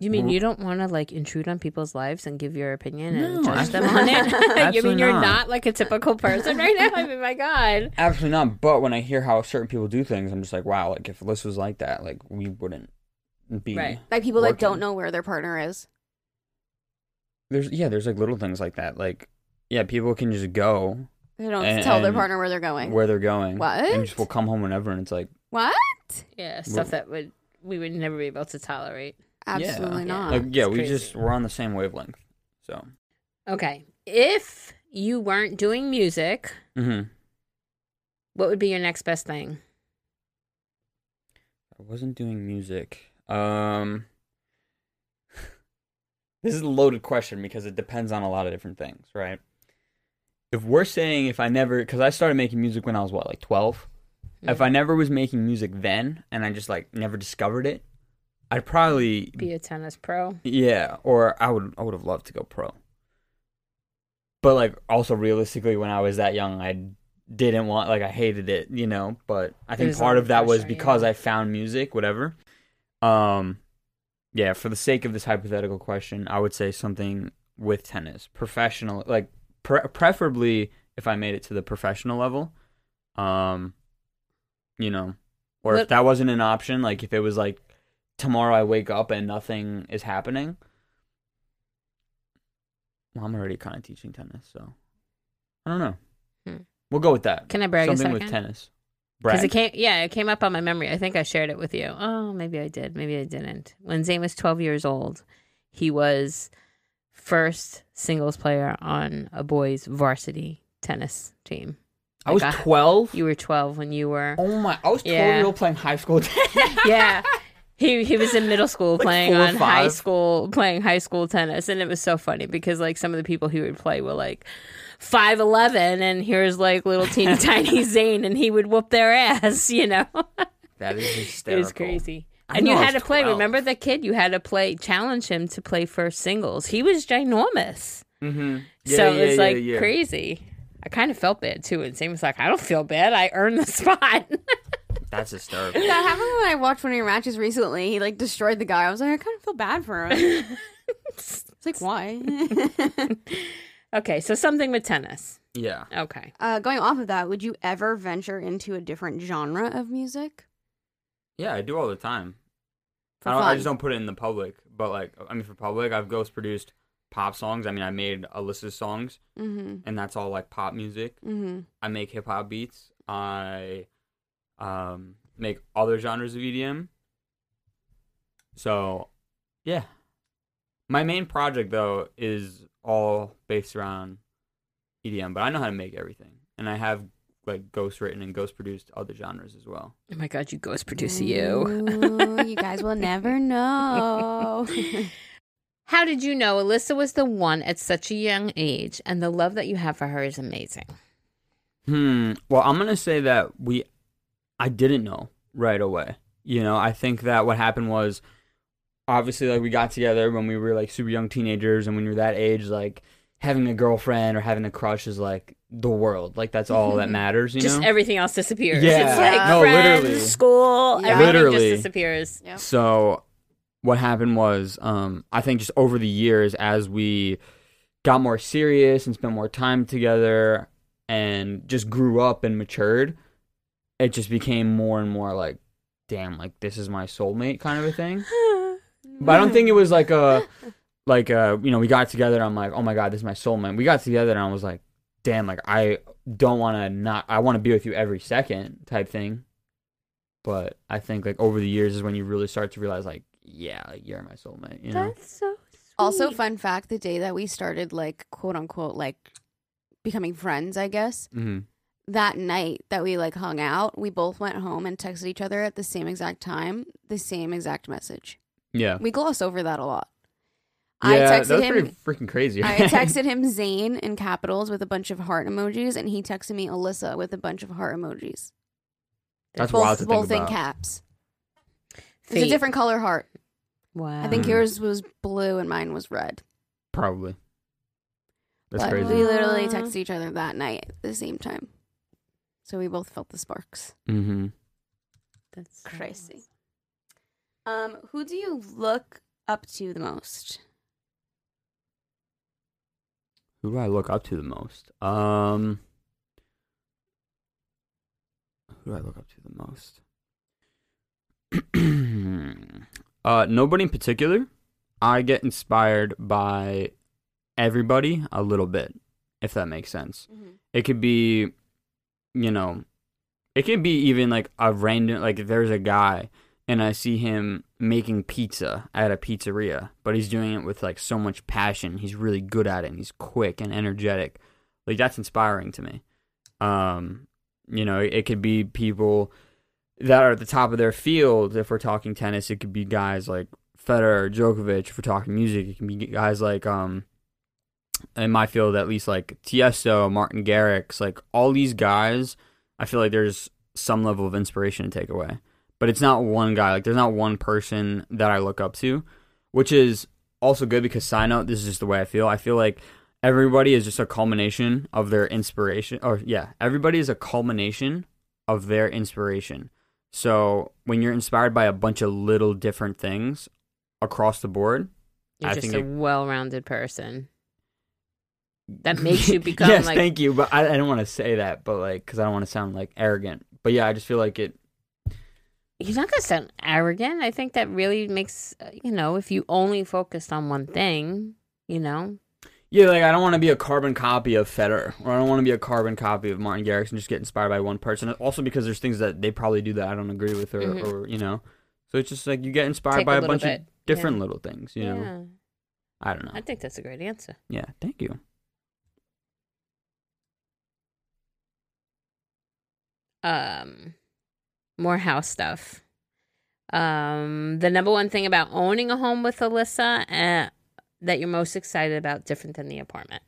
You mean you don't want to like intrude on people's lives and give your opinion and No, judge them on it? not. you mean you're not. not like a typical person right now? I mean, my God. absolutely not. But when I hear how certain people do things, I'm just like, wow. Like if this was like that, like we wouldn't be Right. Like people that don't know where their partner is. There's yeah, there's like little things like that. Like yeah, people can just go They don't And- tell their partner where they're going. where they're going. What? And just will come home whenever, and it's like, What? Yeah, stuff that would we would never be able to tolerate. Absolutely Yeah. not. like yeah, it's we crazy. just we're on the same wavelength. So, Okay. If you weren't doing music, hmm what would be your next best thing? I wasn't doing music. Um, this is a loaded question because it depends on a lot of different things, right? If we're saying if I never, because I started making music when I was what, like twelve. If I never was making music then, and I just like never discovered it, I'd probably Be a tennis pro. Yeah, or I would I would have loved to go pro. But like also realistically when I was that young I didn't want like I hated it, you know, but I think part of that was because yeah. I found music, whatever. Um yeah, for the sake of this hypothetical question, I would say something with tennis, professional like pre- preferably if I made it to the professional level. Um you know, or if that wasn't an option, like if it was like tomorrow I wake up and nothing is happening. Well, I'm already kind of teaching tennis, so I don't know. Hmm. We'll go with that. Can I brag Something with tennis. Because it came, yeah, it came up on my memory. I think I shared it with you. Oh, maybe I did. Maybe I didn't. When Zane was 12 years old, he was first singles player on a boys' varsity tennis team. I was Like, 12. You were 12 when you were. oh my! I was 12 Yeah. year old playing high school tennis. yeah. He he was in middle school Like playing on high school playing high school tennis and it was so funny because like some of the people he would play were like five eleven and here's like little teeny tiny Zane and he would whoop their ass, you know. that is it hysterical. was crazy. I And you had to was play. 12. Remember the kid? You had to play. Challenge him to play first singles. He was ginormous. Mm-hmm. so it was like crazy. I kind of felt bad too. And Zane was like, "I don't feel bad. I earned the spot." That's hysterical. That happened when I watched one of your matches recently. He like destroyed the guy. I was like, I kind of feel bad for him. it's like why? Okay, so something with tennis. yeah. Okay. uh, going off of that, would you ever venture into a different genre of music? Yeah, I do all the time. For I, don't, I just don't put it in the public, but like, I mean, for public, I've ghost produced pop songs. I mean, I made Alyssa's songs, Mm-hmm. and that's all like pop music. Mm-hmm. I make hip hop beats. I um, make other genres of EDM. So, yeah. My main project though is all based around EDM, but I know how to make everything, and I have like ghost written and ghost produced other genres as well. Oh my god, you ghost producer you. Ooh, you guys will never know. How did you know Alyssa was the one at such a young age and the love that you have for her is amazing? Hmm. Well, I'm gonna say that we, I didn't know right away. You know, I think that what happened was, obviously, like we got together when we were like super young teenagers, and when you're that age, like having a girlfriend or having a crush is like the world. Like that's all that matters. You Just know. everything else disappears. Yeah. It's like No, friends, literally. school, Yeah. everything Literally. just disappears. Yep. So what happened was, um, I think just over the years, as we got more serious and spent more time together and just grew up and matured, it just became more and more like, damn, like this is my soulmate kind of a thing. But I don't think it was like a, like uh, you know, we got together. And I'm like, oh my god, this is my soulmate. We got together and I was like, damn, like I don't want to not I want to be with you every second type thing. But I think like over the years is when you really start to realize like yeah, like, you're my soulmate, you know. That's so sweet. Also, fun fact: the day that we started, like quote unquote, like becoming friends, I guess hmm that night that we like hung out, we both went home and texted each other at the same exact time, the same exact message. Yeah. We gloss over that a lot. Yeah, I that texted was him. pretty freaking crazy. I texted him Zane in capitals with a bunch of heart emojis, and he texted me Alyssa with a bunch of heart emojis. That's both, wild to think both in about. caps. It's a different color heart. Wow. I think Mhm. yours was blue and mine was red. Probably. That's but crazy. we literally texted each other that night at the same time. So we both felt the sparks. Mm-hmm. That's so Crazy. Um, who do you look up to the most? Who do I look up to the most? Um, who do I look up to the most? uh, nobody in particular. I get inspired by everybody a little bit, if that makes sense. It could be, you know, it could be even like a random, like there's a guy and I see him making pizza at a pizzeria, but he's doing it with like so much passion. He's really good at it and he's quick and energetic. Like that's inspiring to me. Um, you know, it could be people that are at the top of their field. If we're talking tennis, it could be guys like Federer, Djokovic. If we're talking music, it can be guys like um in my field at least like Tiesto, Martin Garrix, like all these guys, I feel like there's some level of inspiration to take away. But it's not one guy, like there's not one person that I look up to, which is also good because side note, this is just the way I feel. I feel like everybody is just a culmination of their inspiration or yeah, everybody is a culmination of their inspiration. So when you're inspired by a bunch of little different things across the board, You're I just think a it- well-rounded person. That makes you become yes, like thank you. But I, I don't want to say that, but like, because I don't want to sound like arrogant. But yeah, I just feel like it. You're not gonna sound arrogant. I think that really makes uh, you know if you only focused on one thing, you know. Yeah, like I don't want to be a carbon copy of Federer, or I don't want to be a carbon copy of Martin Garrix and just get inspired by one person. Also, because there's things that they probably do that I don't agree with, or, Mhm. or you know, so it's just like you get inspired Take by a a, bunch bit, of different yeah. little things. You know, yeah, I don't know. I think that's a great answer. Yeah, thank you. um more house stuff um the number one thing about owning a home with alyssa uh, that you're most excited about different than the apartment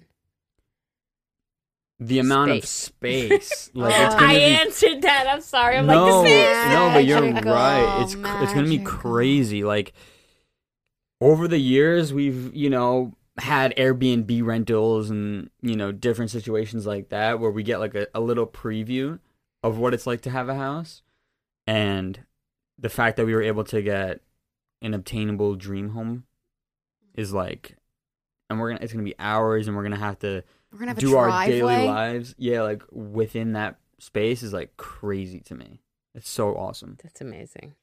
The amount of Space. space, like Oh. it's gonna i be answered that i'm sorry i'm no, like this is no, but you're Magical, right. It's cr- it's gonna be magical. crazy. Like over the years, we've you know had Airbnb rentals and you know different situations like that where we get like a, a little preview of what it's like to have a house, and the fact that we were able to get an obtainable dream home is like, and we're gonna it's gonna be hours, and we're gonna have to We're gonna have do a our daily lives. Yeah, like within that space is like crazy to me. It's so awesome. that's amazing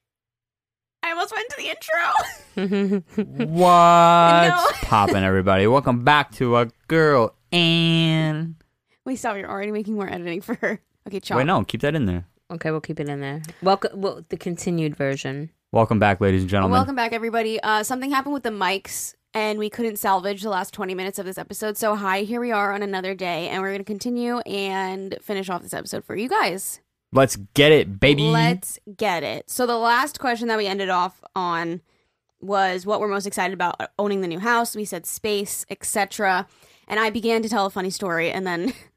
I almost went to the intro. What's popping, everybody? Welcome back to a girl and Wait, stop! You're already making more editing for her. Okay, chop. wait, no, keep that in there. Okay we'll keep it in there welcome well, the continued version Welcome back, ladies and gentlemen. Welcome back, everybody. Uh, something happened with the mics, and we couldn't salvage the last 20 minutes of this episode. So, hi, here we are on another day, and we're going to continue and finish off this episode for you guys. Let's get it, baby. Let's get it. So, the last question that we ended off on was what we're most excited about owning the new house. We said space, etc. And I began to tell a funny story, and then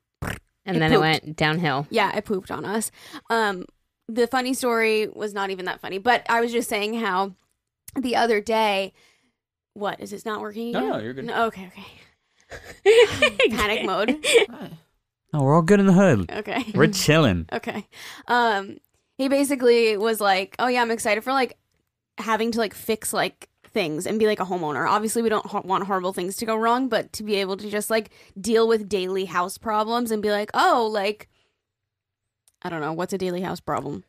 and It then pooped. it went downhill yeah, it pooped on us. Um, the funny story was not even that funny, but I was just saying how the other day, what is this not working? No, no, you're good. No, okay, okay. Panic mode. No, we're all good in the hood. Okay, We're chilling. okay. Um, he basically was like, "Oh yeah, I'm excited for like having to like fix like." Things and be like a homeowner obviously we don't ho- want horrible things to go wrong but to be able to just like deal with daily house problems and be like oh like i don't know what's a daily house problem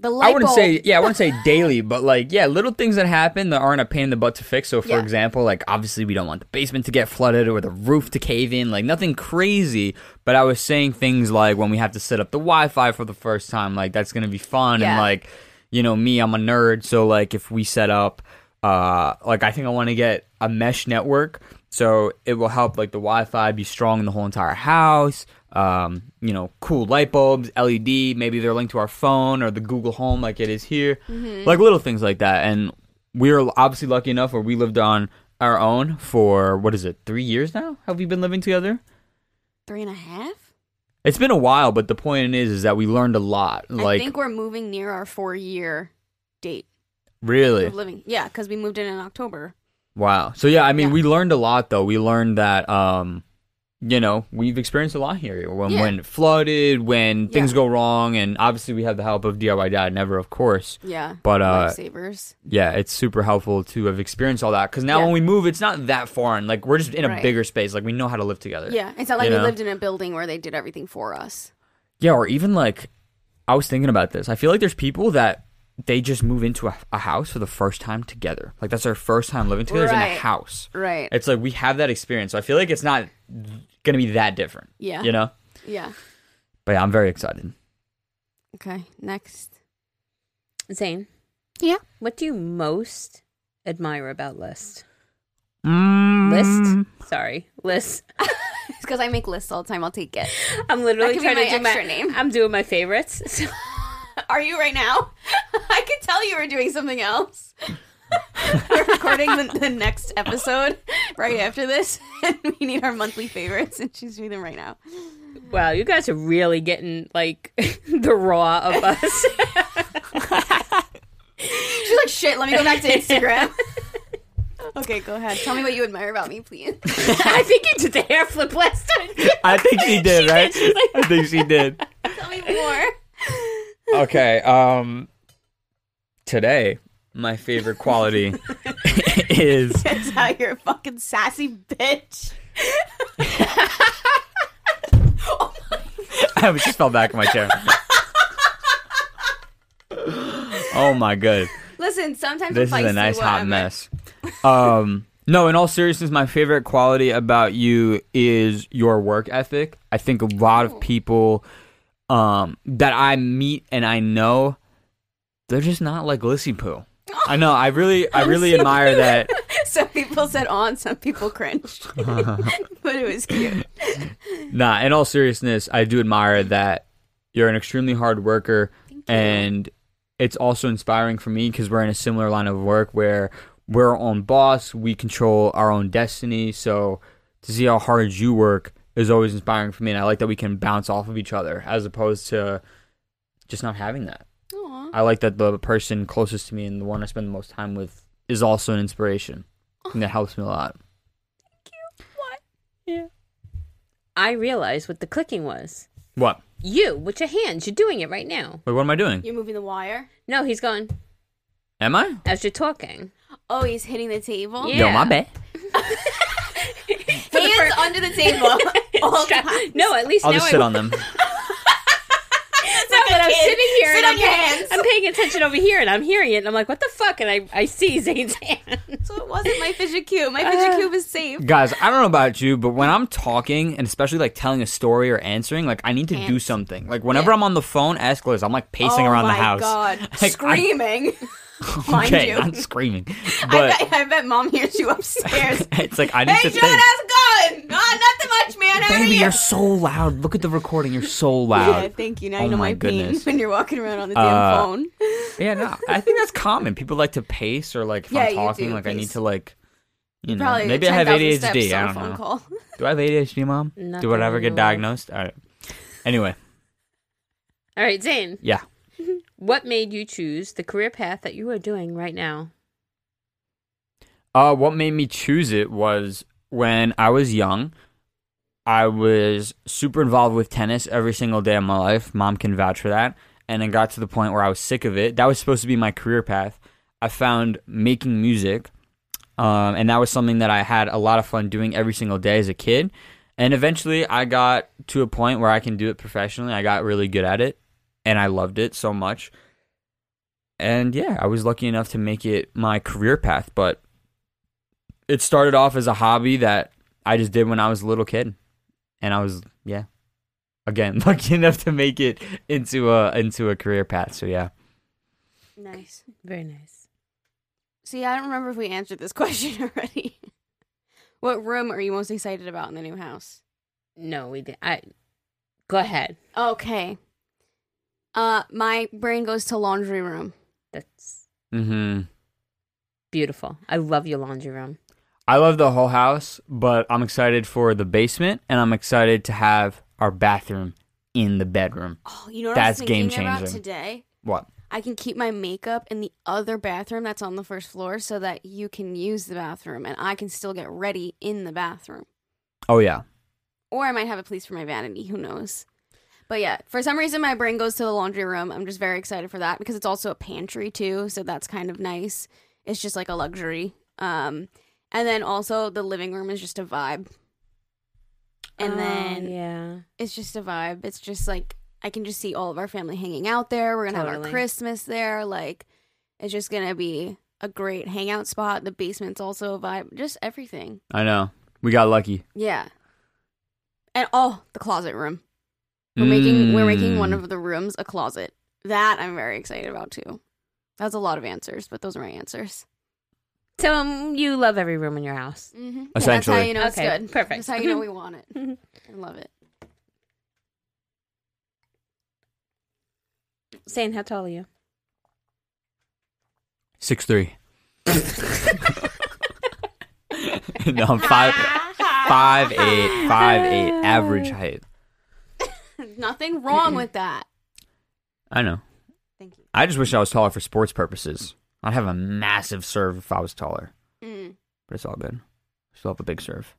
The light I wouldn't bulb. say yeah, I wouldn't say daily, but like yeah, little things that happen that aren't a pain in the butt to fix. So for Yeah. example, like obviously we don't want the basement to get flooded or the roof to cave in, like nothing crazy. But I was saying things like when we have to set up the Wi-Fi for the first time, like that's gonna be fun. And like, you know, me, I'm a nerd, so like if we set up, uh, like I think I want to get a mesh network, so it will help like the Wi-Fi be strong in the whole entire house um, you know, cool light bulbs, LED. Maybe they're linked to our phone or the Google Home, like it is here, like little things like that. And we were obviously lucky enough where we lived on our own for what is it, three years now? Have we been living together? three and a half. It's been a while, but the point is, is that we learned a lot. Like, I think we're moving near our four year date really, of living. Yeah, because we moved in in October. wow. So yeah, I mean, Yeah. we learned a lot though. We learned that, um, you know, we've experienced a lot here. When Yeah. when flooded, when things Yeah. go wrong, and obviously we have the help of DIY Dad, never, of course. Yeah, But, uh, lifesavers. yeah, it's super helpful to have experienced all that because now Yeah. when we move, it's not that foreign. Like we're just in a Right. bigger space. Like we know how to live together. Yeah, it's not like you we know? lived in a building where they did everything for us. Yeah, or even like I was thinking about this. I feel like there's people that they just move into a, a house for the first time together. Like that's their first time living together is in a house. Right. It's like we have that experience. So I feel like it's not gonna be that different. Yeah. You know. yeah. But yeah, I'm very excited. Okay. Next. Zane. Yeah. What do you most admire about List? Mm. List? Sorry. List. It's because I make lists all the time. I'll take it. I'm literally That could be trying to do my extra name. I'm doing my favorites. So- Are you right now? I could tell you were doing something else. we're recording the, the next episode right after this, and we need our monthly favorites, and she's doing them right now. wow, you guys are really getting like the raw of us. She's like, "Shit, let me go back to Instagram." okay, go ahead. Tell me what you admire about me, please. I think you did the hair flip last time. I think she did, right? She's like- I think she did. Tell me more. Okay. Um. Today, my favorite quality is That's how you're a fucking sassy bitch. I just fell back in my chair. oh my god. Listen, sometimes This I'm is a nice hot whatever. mess. Um no, in all seriousness, my favorite quality about you is your work ethic. I think a lot of people um that I meet and I know they're just not like Lissy Poo. I know. I really I really admire that. Some people said on, some people cringed, but it was cute. Nah, in all seriousness, I do admire that you're an extremely hard worker, and it's also inspiring for me because we're in a similar line of work where we're our own boss, we control our own destiny. So to see how hard you work is always inspiring for me, and I like that we can bounce off of each other as opposed to just not having that. Aw. I like that the person closest to me and the one I spend the most time with is also an inspiration, and that helps me a lot. Thank you. What? Yeah. I realized what the clicking was. What? You with your hands. You're doing it right now. Wait, what am I doing? You're moving the wire. No, he's going Am I? as you're talking. Oh, he's hitting the table. Yeah. Yo, my bad. Hands under the table. all Strap- times. no, at least I'll now just I- sit on them. No, but I'm sitting here Sit and on I'm, your paying- hands. I'm paying attention over here and I'm hearing it and I'm like, what the fuck? And I, I see Zane's hand. So it wasn't my fidget cube. My uh, fidget cube is safe. Guys, I don't know about you, but when I'm talking and especially like telling a story or answering, like I need to do something. Like whenever Yeah. I'm on the phone, ask Liz, I'm like pacing oh around my the house. god, Like, screaming. Mind okay, you. not screaming, I, but bet, I bet mom hears you upstairs. it's like I need hey, to John, think. how's it going? Oh, nothing much, man. How are Baby, you? you're so loud. Look at the recording. You're so loud. Yeah, thank you. Now Oh you know my my, pain when you're walking around on the damn Uh, phone. Yeah, no, I think that's common. People like to pace or like if Yeah, I'm talking, do like I need to like, you know, Probably maybe I have ADHD. I don't phone know. Call. Do I have ADHD, mom? Nothing Do I ever get diagnosed? All right. Anyway, All right, Zane, yeah. What made you choose the career path that you are doing right now? Uh, what made me choose it was when I was young. I was super involved with tennis every single day of my life. Mom can vouch for that. And it got to the point where I was sick of it. That was supposed to be my career path. I found making music, um, and that was something that I had a lot of fun doing every single day as a kid. And eventually, I got to a point where I can do it professionally. I got really good at it, and I loved it so much and yeah, I was lucky enough to make it my career path. But it started off as a hobby that I just did when I was a little kid, and I was yeah, again lucky enough to make it into a into a career path. So yeah, Nice. Very nice. See, I don't remember if we answered this question already. what room are you most excited about in the new house? No, we did. I go ahead. Okay. Uh, my brain goes to laundry room. That's mm-hmm. beautiful. I love your laundry room. I love the whole house, but I'm excited for the basement, and I'm excited to have our bathroom in the bedroom. Oh, you know what That's I was thinking game about changing. today? What? I can keep my makeup in the other bathroom that's on the first floor so that you can use the bathroom and I can still get ready in the bathroom. Oh yeah, Or I might have a place for my vanity, who knows. But yeah, for some reason my brain goes to the laundry room. I'm just very excited for that because it's also a pantry too, so that's kind of nice. It's just like a luxury. Um and then also the living room is just a vibe. And Oh, then yeah, it's just a vibe. It's just like I can just see all of our family hanging out there. We're gonna have our Christmas there. Like it's just gonna be a great hangout spot. The basement's also a vibe. Just everything. I know. We got lucky. Yeah. And oh, the closet room. We're making we're making one Mm. of the rooms a closet. That I'm very excited about too. That's a lot of answers, but those are my answers. so um, you love every room in your house. Mm-hmm. Essentially. that's how you know it's Okay, good. perfect. That's how you know we want it. I love it. Zane how tall are you? six three. no, I'm five five eight five eight average height. Nothing wrong with that. I know. Thank you. I just wish I was taller for sports purposes. I'd have a massive serve if I was taller, Mm. but it's all good. Still have a big serve.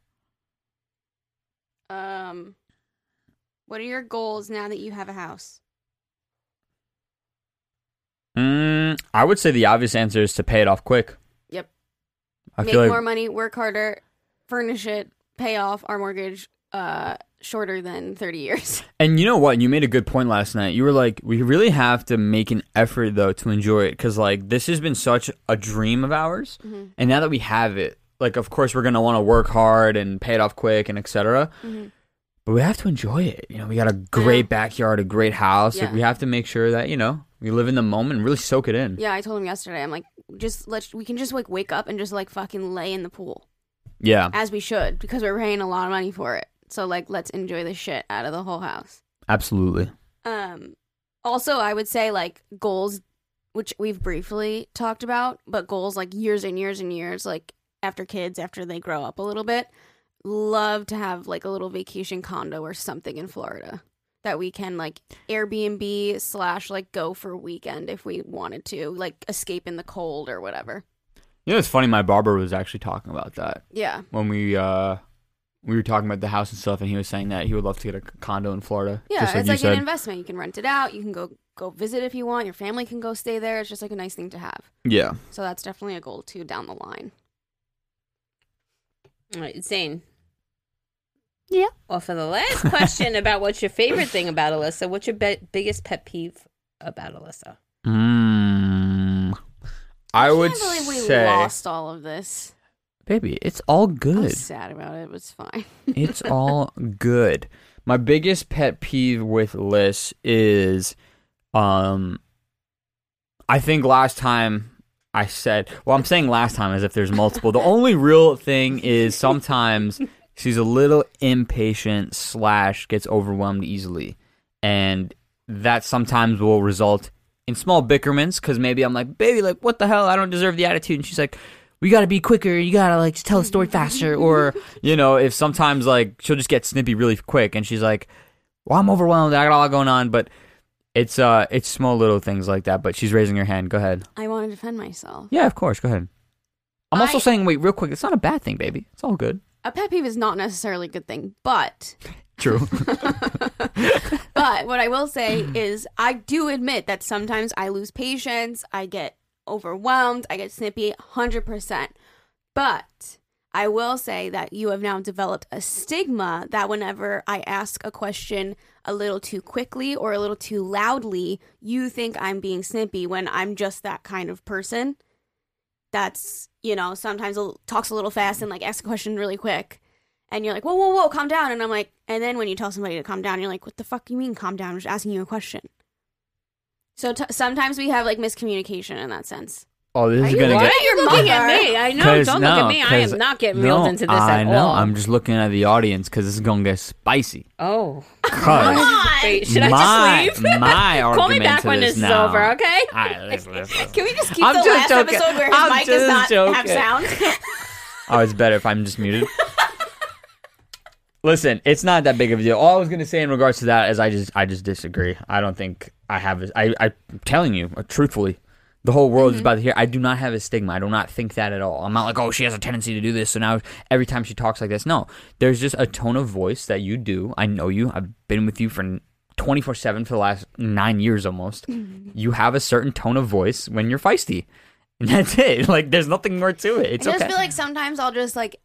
Um, what are your goals now that you have a house? Mm, I would say the obvious answer is to pay it off quick. Yep. I Make feel like more money, work harder, furnish it, pay off our mortgage. Uh, shorter than thirty years. And you know what? You made a good point last night. You were like, we really have to make an effort though to enjoy it because like this has been such a dream of ours, Mhm. and now that we have it, like of course we're gonna want to work hard and pay it off quick and etc. Mhm. But we have to enjoy it. You know, we got a great backyard, a great house. Like we have to make sure that you know we live in the moment and really soak it in. Yeah, I told him yesterday. I'm like, just let's we can just like wake up and just like fucking lay in the pool Yeah, as we should because we're paying a lot of money for it. So like, let's enjoy the shit out of the whole house. absolutely. Um, also, I would say like goals, which we've briefly talked about, but goals like years and years and years, like after kids, after they grow up a little bit, love to have like a little vacation condo or something in Florida that we can like Airbnb slash like go for a weekend if we wanted to, like escape in the cold or whatever. You know, it's funny. My barber was actually talking about that Yeah. when we uh we were talking about the house and stuff, and he was saying that he would love to get a condo in Florida. Yeah, just like it's you like said. an investment. You can rent it out. You can go go visit if you want. Your family can go stay there. It's just like a nice thing to have. yeah. So that's definitely a goal too down the line. All right, Zane. Yeah. Well, for the last question about what's your favorite thing about Alyssa, what's your be- biggest pet peeve about Alyssa? Mm, I would can't believe we say, lost all of this. Baby, it's all good. sad about it. It was fine. it's all good. My biggest pet peeve with Liz is, um, I think last time I said, well, I'm saying last time as if there's multiple. The only real thing is sometimes she's a little impatient slash gets overwhelmed easily, and that sometimes will result in small bickerments because maybe I'm like, baby, like what the hell? I don't deserve the attitude, and she's like. We gotta be quicker. You gotta like just tell a story faster, or you know, if sometimes like she'll just get snippy really quick, and she's like, "Well, I'm overwhelmed. I got a lot going on." But it's uh, it's small little things like that. But she's raising her hand. Go ahead. I want to defend myself. Yeah, of course. Go ahead. I'm also I- saying, wait, real quick. It's not a bad thing, baby. It's all good. A pet peeve is not necessarily a good thing, but True. but what I will say is I do admit that sometimes I lose patience, I get overwhelmed, I get snippy 100%. But I will say that you have now developed a stigma that whenever I ask a question a little too quickly or a little too loudly, you think I'm being snippy when I'm just that kind of person. That's, you know, sometimes talks a little fast and like asks a question really quick. And you're like, whoa, whoa, whoa, calm down. And I'm like, and then when you tell somebody to calm down, you're like, what the fuck you mean calm down? I'm just asking you a question. So t- sometimes we have like miscommunication in that sense. Oh, this Are is you gonna Why get. are you looking at me? I know. 'Cause- Don't no, look at me. I 'cause- am not getting reeled into this I at know. all. I'm just looking at the audience because this is gonna get spicy. Oh. Cause Wait, should I my just leave? my Call me argument back to when this this is now- over, okay? All right, listen, listen, listen. Can we just keep I'm the just last joking. episode where his I'm mic does just not have joking. sound? Oh, it's better if I'm just muted. Listen, it's not that big of a deal. All I was gonna say in regards to that is I just I just disagree. I don't think I have. A, I I'm telling you uh, truthfully, the whole world Mm-hmm. is about to hear. I do not have a stigma. I do not think that at all. I'm not like oh she has a tendency to do this. So now every time she talks like this, no. There's just a tone of voice that you do. I know you. I've been with you for 24 seven for the last nine years almost. You have a certain tone of voice when you're feisty. And that's it. Like there's nothing more to it. It's I just okay. feel like sometimes I'll just like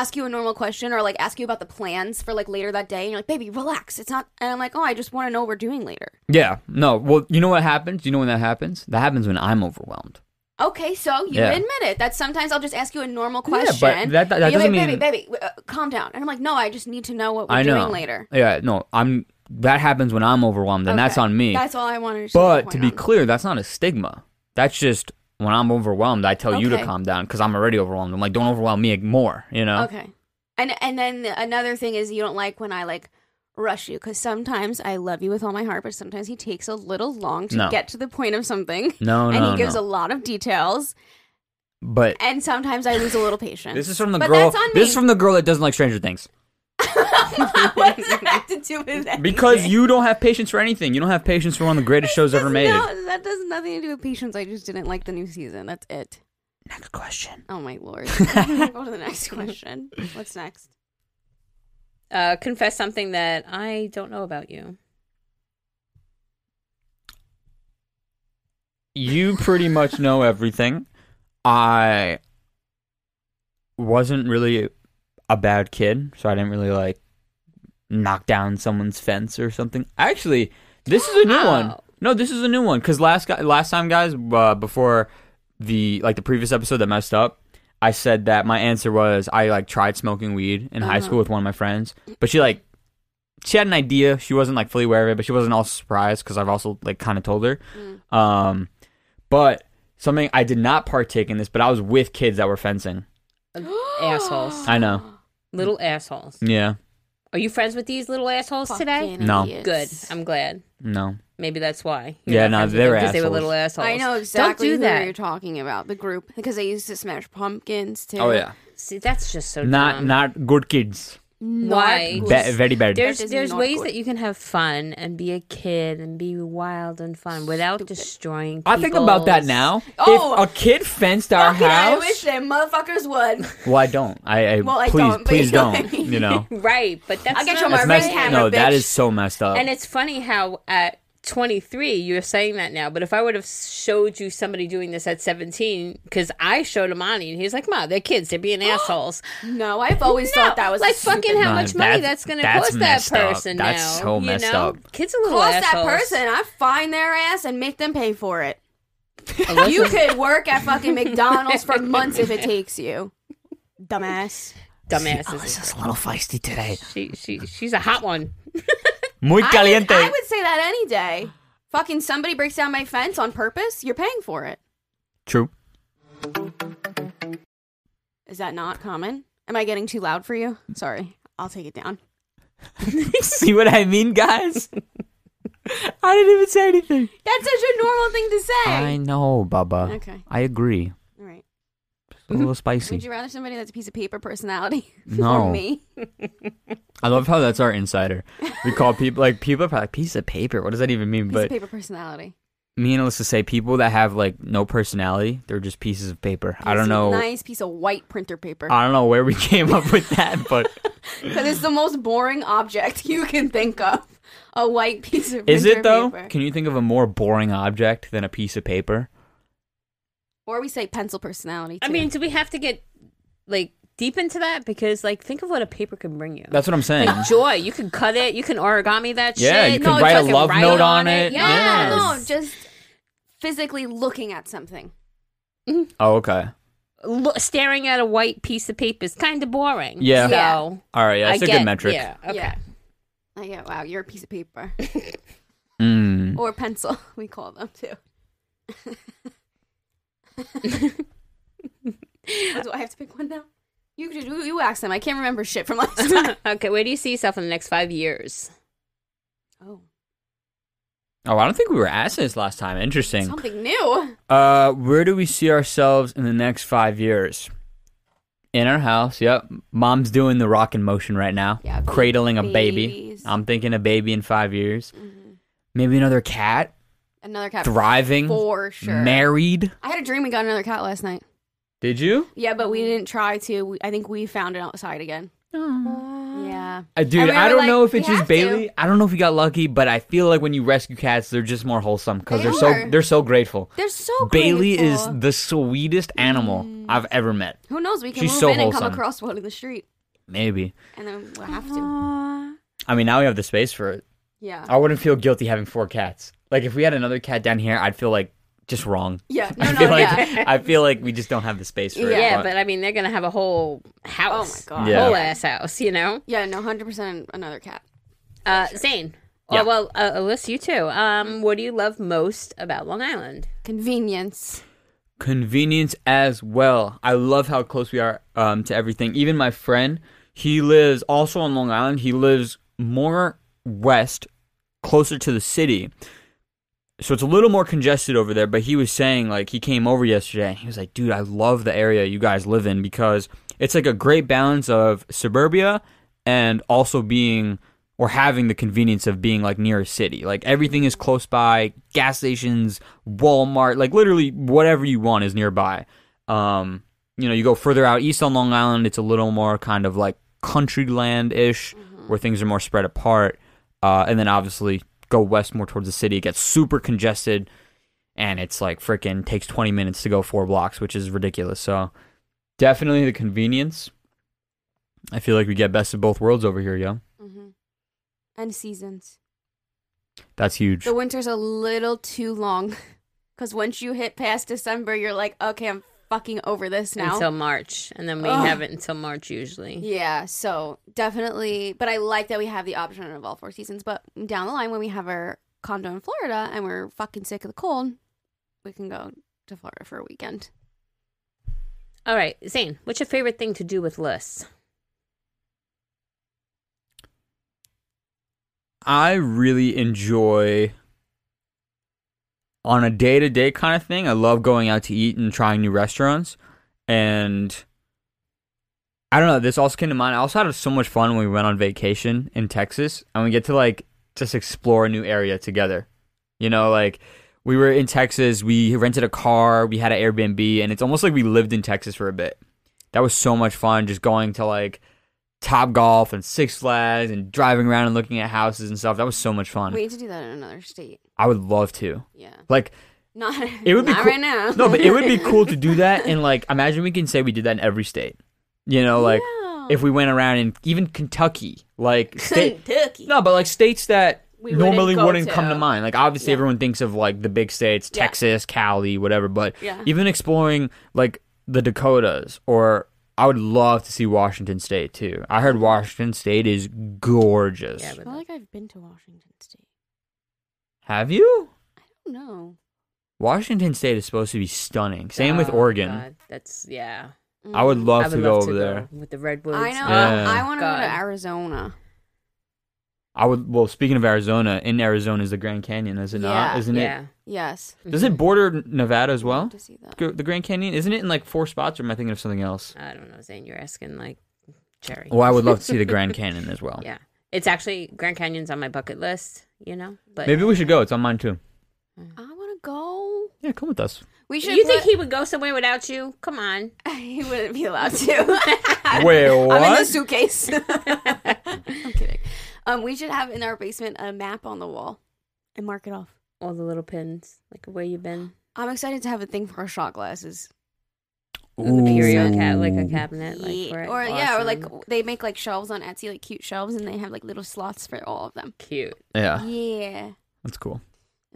ask you a normal question or like ask you about the plans for like later that day and you're like, baby, relax. It's not and I'm like, Oh, I just want to know what we're doing later. Yeah. No. Well, you know what happens? You know when that happens? That happens when I'm overwhelmed. Okay, so you Yeah. admit it. That sometimes I'll just ask you a normal question. Yeah, but that- that- that doesn't like, mean- baby, baby, uh, calm down. And I'm like, no, I just need to know what we're I know. doing later. Yeah. No. I'm. That happens when I'm overwhelmed, and that's on me. That's all I wanted to say. but to be on. clear, that's not a stigma. That's just when I'm overwhelmed, I tell you to calm down because I'm already overwhelmed. I'm like, don't overwhelm me more. You know. Okay. And and then another thing is you don't like when I like rush you because sometimes I love you with all my heart, but sometimes he takes a little long to No. get to the point of something. No. no, and he gives no. a lot of details, But and sometimes I lose a little patience. this is from the but girl. That's on me. This is from the girl that doesn't like Stranger Things. what does that have to do with anything? Because you don't have patience for anything. You don't have patience for one of the greatest shows ever made. No, that has nothing to do with patience. I just didn't like the new season. That's it. Next question. Oh my lord. Go to the next question. What's next? Uh, confess something that I don't know about you. you pretty much know everything. I wasn't really a bad kid, so I didn't really like knock down someone's fence or something. Actually, this is a new one. No, this is a new one because last guy, last time, guys, uh, before the like the previous episode that messed up, I said that my answer was I like tried smoking weed in high Uh-huh. school with one of my friends, but she like she had an idea. She wasn't like fully aware of it, but she wasn't all surprised because I've also like kind of told her. Um, but something I did not partake in this, but I was with kids that were fencing. assholes. I know. Little assholes. Yeah. Are you friends with these little assholes today? Fucking No. idiots. Good. I'm glad. No. Maybe that's why. Yeah, no, not friends with they them, were 'cause They were assholes. little assholes. I know exactly Don't do who that. you're talking about. The group because they used to smash pumpkins too. Oh yeah. See, that's just so Not dumb. not good kids. Why? Not Ba- very bad. There's That is there's ways good. that you can have fun and be a kid and be wild and fun without destroying. I think about that now. Oh. if a kid fenced our house I wish them motherfuckers would. well, I don't. I, I Well, I please, don't, but please you know don't. mean. You know, Right, but that's I'll get not you the my That's ring messed- camera, no, that bitch. is so messed up. And it's funny how at 23 you're saying that now, but if I would have showed you somebody doing this at 17, because I showed him Ani, and he's like, "Ma, they're kids. They're being assholes." No, I've always thought that was like stupid. fucking how No, much money that- that's going to cost that messed up. person That's now. so you messed know? up. Kids are little cost that person. I find their ass and make them pay for it. You could work at fucking McDonald's for months if it takes you. Dumbass. dumbasses. a little feisty today. She she she's a hot one. Muy I would. I would say that any day. Fucking somebody breaks down my fence on purpose, you're paying for it. True. Is that not common? Am I getting too loud for you? Sorry. I'll take it down. See what I mean, guys? I didn't even say anything. That's such a normal thing to say. I know, Baba. Okay. I agree. A little spicy. Would you rather somebody that's a piece of paper personality No. or me? I love how that's our insider. We call people like people are probably like piece of paper. What does that even mean? Piece but of paper personality. me and Alyssa say people that have like no personality, they're just pieces of paper. I don't know. Nice piece of white printer paper. I don't know where we came up with that, but Because it's the most boring object you can think of. A white piece of is it though? paper. Can you think of a more boring object than a piece of paper? Or we say pencil personality. I too. mean, do we have to get like deep into that because, like, think of what a paper can bring you. That's what I'm saying. like joy. You can cut it. You can origami that Yeah, shit. you can No, write a just love write note on it. Yeah, Yes. no, just physically looking at something. oh, okay. Lo- staring at a white piece of paper is kind of boring. Yeah. So, Yeah. All right, yeah, I that's a get, good metric. Yeah. Okay. Yeah. Like, yeah, wow, you're a piece of paper. Mm. or pencil, we call them too. Do I have to pick one now? You you, you ask them. I can't remember shit from last time. okay. Where do you see yourself in the next five years? oh, Oh, I don't think we were asked this last time. Interesting. something new. Uh, where do we see ourselves in the next five years? In our house. Yep. Mom's doing the rocking motion right now. Yeah, ba- cradling a baby. I'm thinking a baby in five years. Mhm. Maybe another cat. Another cat. Thriving. for sure. Married. I had a dream we got another cat last night. Did you? Yeah, but we didn't try to. We, I think we found it outside again. Yeah. Uh, dude, And I don't like, know if it's just have to. Bailey. I don't know if we got lucky, but I feel like when you rescue cats, they're just more wholesome because They they are so they're so grateful. They're so Bailey is the sweetest animal I've ever met. Who knows? We can She's move so in and come across one in the street, Maybe. and then we'll have to. I mean, now we have the space for it. Yeah. I wouldn't feel guilty having four cats. Like if we had another cat down here, I'd feel like just wrong. Yeah. I No, no, feel like yeah. I feel like we just don't have the space for it. Yeah, but I mean, they're gonna have a whole house. Oh my God. Yeah. Whole ass house. You know. Yeah, no, hundred percent another cat. Uh, Zane. Yeah. Oh, well, uh, Alyssa, you too. Um, what do you love most about Long Island? Convenience. convenience as well. I love how close we are um, to everything. Even my friend, he lives also on Long Island. He lives more west, closer to the city. So it's a little more congested over there, but he was saying like he came over yesterday and he was like, "Dude, I love the area you guys live in because it's like a great balance of suburbia and also being or having the convenience of being like near a city. Like everything is close by, gas stations, Walmart, like literally whatever you want is nearby. Um, you know, you go further out east on Long Island, it's a little more kind of like country land ish, where things are more spread apart. Uh, and then obviously go west more towards the city, it gets super congested, and it's like freaking takes twenty minutes to go four blocks, which is ridiculous. So definitely the convenience. I feel like we get best of both worlds over here, yo. hmm And seasons. That's huge. The winter's a little too long, because once you hit past December, you're like, okay, I'm fucking over this now. Until March, and then we Ugh. have it until March usually. Yeah, so definitely. But I like that we have the option of all four seasons. But down the line, when we have our condo in Florida and we're fucking sick of the cold, we can go to Florida for a weekend. All right, Zane, what's your favorite thing to do with lists? I really enjoy on a day to day kind of thing. I love going out to eat and trying new restaurants. And I don't know, this also came to mind. I also had so much fun when we went on vacation in Texas and we get to like just explore a new area together. You know, like we were in Texas, we rented a car, we had an Airbnb, and it's almost like we lived in Texas for a bit. That was so much fun just going to like Topgolf and Six Flags and driving around and looking at houses and stuff. That was so much fun. We need to do that in another state. I would love to. Yeah, Like not. it would be not cool. right now. no, but it would be cool to do that and like imagine we can say we did that in every state. You know, like Yeah. if we went around in even Kentucky, like state Kentucky. No, but like states that We wouldn't normally wouldn't to. come to mind. Like obviously Yeah. everyone thinks of like the big states, Yeah. Texas, Cali, whatever, but Yeah. even exploring like the Dakotas or I would love to see Washington State too. I heard Washington State is gorgeous. Yeah, I feel like I've been to Washington State. Have you? I don't know. Washington State is supposed to be stunning. Same with Oh, Oregon. God, that's yeah. I would love I to would go love over to there. go with the redwoods. I know. Yeah. I want to go to Arizona. I would. Well, speaking of Arizona, in Arizona is the Grand Canyon, is it not? Yeah. Isn't Yeah. Yes. it? Does it mhm. border Nevada as well? to see that. The Grand Canyon isn't it in like four spots, or am I thinking of something else? I don't know, Zane. You're asking like Cherry. Well, I would love to see the Grand Canyon as well. Yeah, it's actually Grand Canyon's on my bucket list. You know, but Maybe we should go. It's on mine too. Mm. I want to go. Yeah, come with us. We should. you think he would go somewhere without you? Come on. he wouldn't be allowed to? Wait, I'm in the suitcase. I'm kidding. Um, we should have in our basement a map on the wall and mark it off. All the little pins, like where you've been. I'm excited to have a thing for our shot glasses. The curio Ooh. cat, like a cabinet, like for it. or yeah, or like they make like shelves on Etsy, like cute shelves, and they have like little slots for all of them. cute. Yeah, Yeah. that's cool.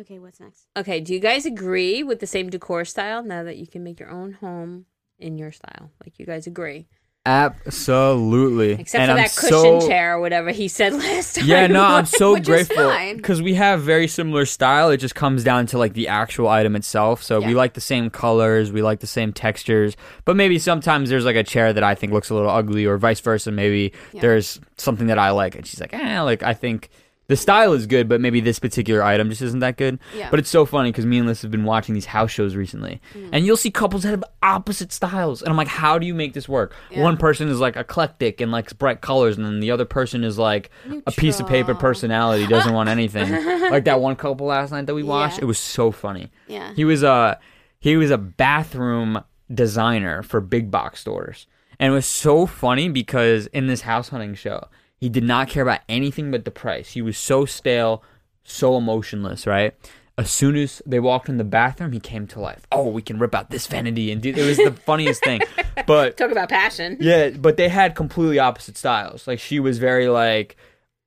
Okay, what's next? Okay, do you guys agree with the same decor style now that you can make your own home in your style? Like you guys agree, Absolutely. except And for I'm that cushion so- chair or whatever he said last time. Yeah, no, I'm so grateful because we have very similar style. It just comes down to like the actual item itself. So we like the same colors, we like the same textures, but maybe sometimes there's like a chair that I think looks a little ugly, or vice versa. Maybe Yeah. there's something that I like, and she's like, eh, like I think the style is good, but maybe this particular item just isn't that good. Yeah. But it's so funny because me and Liz have been watching these house shows recently, Mm. and you'll see couples that have opposite styles, and I'm like, how do you make this work? Yeah. One person is like eclectic and likes bright colors, and then the other person is like a piece of paper personality, doesn't want anything. like that one couple last night that we watched, Yeah. it was so funny. Yeah. He was a he was a bathroom designer for big box stores. And it was so funny because in this house hunting show, he did not care about anything but the price. He was so stale, so emotionless, right? As soon as they walked in the bathroom, he came to life. Oh, we can rip out this vanity and do it was the funniest thing. But Talk about passion. yeah, but they had completely opposite styles. Like she was very like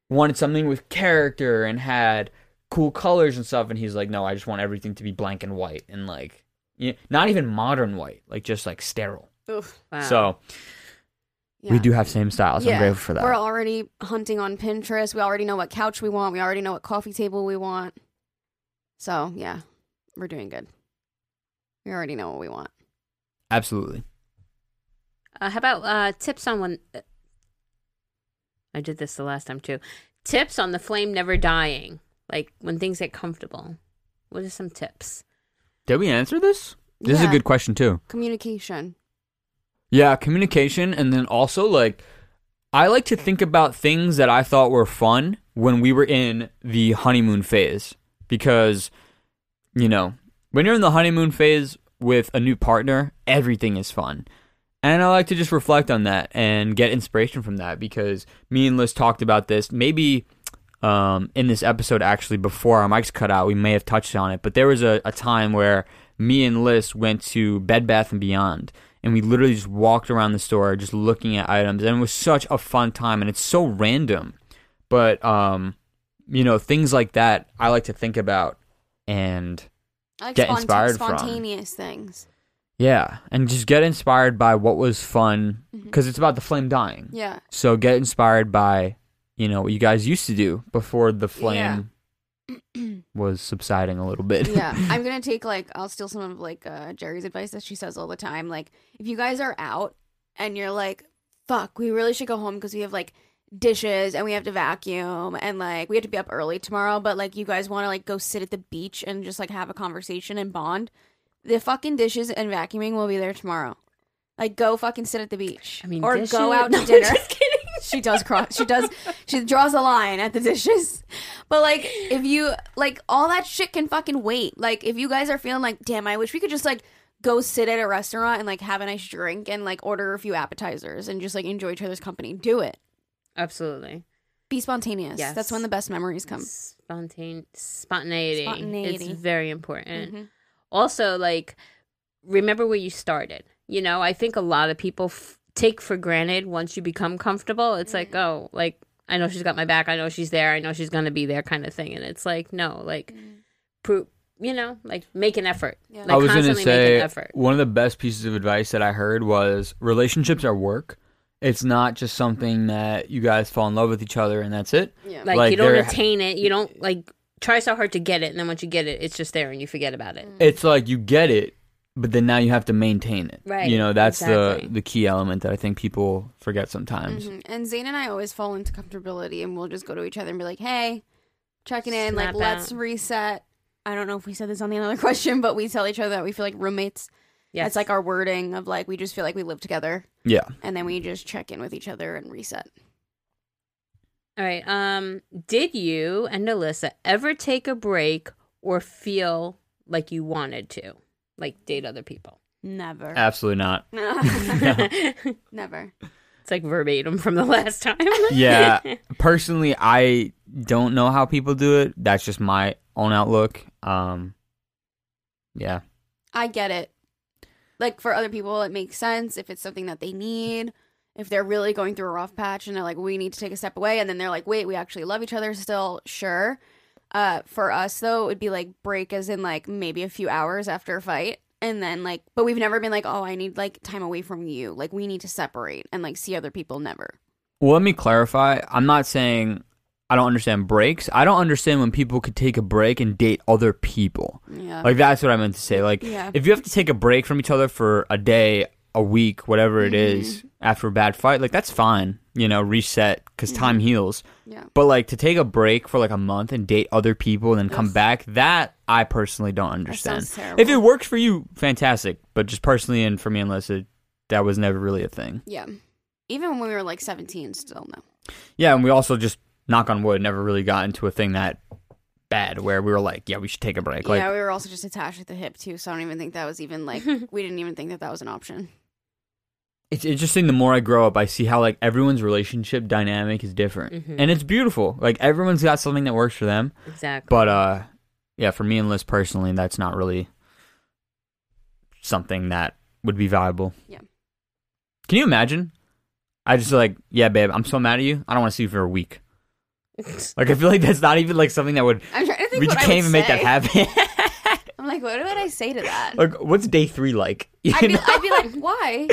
wanted something with character and had cool colors and stuff, and he's like, no, I just want everything to be blank and white and like, yeah, not even modern white, like just like sterile. Oof. Wow. So Yeah. we do have same styles. Yeah. I'm grateful for that. We're already hunting on Pinterest. We already know what couch we want. We already know what coffee table we want. So yeah, we're doing good. We already know what we want. Absolutely. Uh, how about uh, tips on when? I did this the last time too. Tips on the flame never dying, like when things get comfortable. What are some tips? Did we answer this? This is a good question too. Communication. Yeah, communication, and then also like I like to think about things that I thought were fun when we were in the honeymoon phase because you know when you're in the honeymoon phase with a new partner, everything is fun. And I like to just reflect on that and get inspiration from that because me and Liz talked about this. Maybe um, in this episode, actually, before our mics cut out, we may have touched on it. But there was a, a time where me and Liz went to Bed Bath and Beyond, and we literally just walked around the store, just looking at items, and it was such a fun time. And it's so random, but um, you know, things like that I like to think about and like Get inspired from. spontaneous things. yeah, and just get inspired by what was fun because it's about the flame dying. Yeah. So get inspired by, you know, what you guys used to do before the flame was subsiding a little bit. yeah i'm gonna take like i'll steal some of like uh jerry's advice that she says all the time like if you guys are out and you're like fuck we really should go home because we have like dishes and we have to vacuum and like we have to be up early tomorrow but like you guys want to like go sit at the beach and just like have a conversation and bond the fucking dishes and vacuuming will be there tomorrow like go fucking sit at the beach I mean, or dishes- go out No, to dinner just kidding. She does cross she does she draws a line at the dishes but like if you like all that shit can fucking wait like if you guys are feeling like damn i wish we could just like go sit at a restaurant and like have a nice drink and like order a few appetizers and just like enjoy each other's company do it Absolutely. be spontaneous Yes. that's when the best memories come Spontane spontaneity. Spontaneity. It's very important. Mhm. Also, like, remember where you started. You know, I think a lot of people f- take for granted once you become comfortable. It's like, mm. oh, like I know she's got my back. I know she's there. I know she's gonna be there, kind of thing. And it's like, no, like, mm. pro- you know, like make an effort. Yeah. Like, I was gonna constantly make say an effort. one of the best pieces of advice that I heard was relationships are work. It's not just something that you guys fall in love with each other and that's it. yeah Like, like, you don't there- attain it. You don't like try so hard to get it, and then once you get it, it's just there, and you forget about it. Mm. It's like you get it, but then now you have to maintain it. Right, You know, that's exactly. the the key element that I think people forget sometimes. Mhm. and zane and i always fall into comfortability and we'll just go to each other and be like hey checking in like Snap let's reset i don't know if we said this on the other question but we tell each other that we feel like roommates Yes. It's like our wording of like we just feel like we live together Yeah. and then we just check in with each other and reset. All right. Um, did you and Alyssa ever take a break or feel like you wanted to, like date other people? Never. Absolutely not. it's Never. It's like verbatim from the last time. Yeah. Personally, I don't know how people do it. That's just my own outlook. Um yeah. I get it. like for other people it makes sense if it's something that they need. If they're really going through a rough patch and they're like, we need to take a step away, and then they're like, wait, we actually love each other still, sure. Uh, for us though, it would be like break as in like maybe a few hours after a fight. And then like, but we've never been like, oh, I need like time away from you. Like we need to separate and like see other people. Never. Well, let me clarify. I'm not saying I don't understand breaks. I don't understand when people could take a break and date other people. Yeah. Like that's what I meant to say. Like Yeah. if you have to take a break from each other for a day, a week, whatever it Mm-hmm. is, after a bad fight, like that's fine. You know, reset because time Mm-hmm. heals. yeah. But like to take a break for like a month and date other people and then come back, that I personally don't understand. If it works for you, fantastic. But just personally and for me unless Melissa, that was never really a thing. Yeah. Even when we were like 17, still no. Yeah, and we also just knock on wood, never really got into a thing that bad where we were like, yeah, we should take a break. Like, yeah, we were also just attached at the hip too, so I don't even think that was even like we didn't even think that that was an option. It's interesting. The more I grow up, I see how like everyone's relationship dynamic is different, Mhm. and it's beautiful. Like everyone's got something that works for them. Exactly. But uh, yeah, for me and Liz personally, that's not really something that would be valuable. Yeah. Can you imagine? I just like, yeah, babe, I'm so mad at you. I don't want to see you for a week. Like, I feel like that's not even like something that would. I'm trying to think We just can't even make that happen. I'm like, what would I say to that? like, what's day three like? I'd be? I'd be like, why?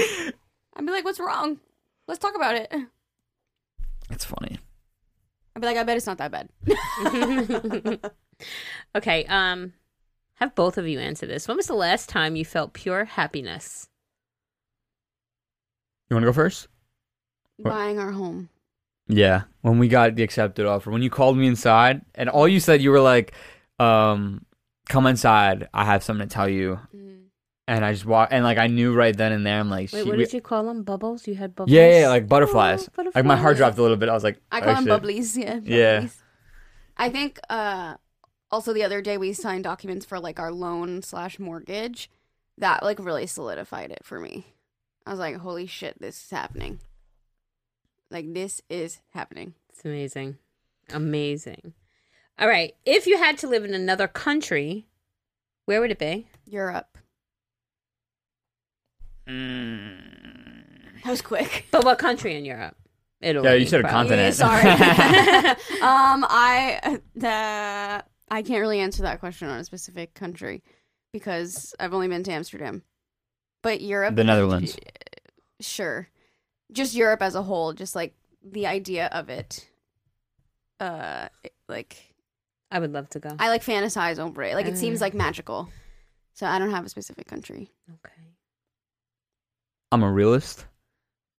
I'd be like, what's wrong? Let's talk about it. It's funny. I'd be like, I bet it's not that bad. okay. Um, have both of you answer this. When was the last time you felt pure happiness? You want to go first? What? Buying our home. Yeah, when we got the accepted offer, when you called me inside, and all you said, you were like, um, "Come inside. I have something to tell you." And I just walked, and like I knew right then and there, I'm like, Wait, she- what we- did you call them? Bubbles? You had bubbles? yeah, yeah, like butterflies. Oh, Like my heart dropped a little bit. I was like, I oh, call them shit. bubblies. Yeah. Yeah. I think uh, also the other day we signed documents for like our loan slash mortgage. That like really solidified it for me. I was like, holy shit, this is happening. Like this is happening. It's amazing. Amazing. All right. If you had to live in another country, where would it be? Europe. Mm. That was quick. But what country in Europe? Italy. Yeah, you said a continent. Sorry. um, I the I can't really answer that question on a specific country because I've only been to Amsterdam. But Europe, The Netherlands. sure, just Europe as a whole, just like the idea of it. Uh, like I would love to go. I like fantasize over it. Like it seems Uh. like magical. So I don't have a specific country. okay. I'm a realist,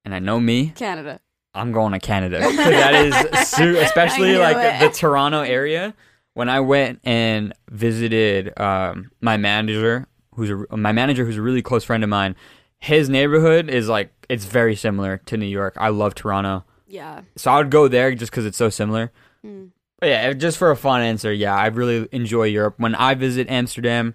and I know me. Canada. I'm going to Canada. that is, su- especially like it. the Toronto area. When I went and visited um, my manager, who's a, my manager, who's a really close friend of mine, his neighborhood is like it's very similar to New York. I love Toronto, Yeah. so I would go there just because it's so similar. Mm. But yeah, just for a fun answer, yeah, I really enjoy Europe. When I visit Amsterdam,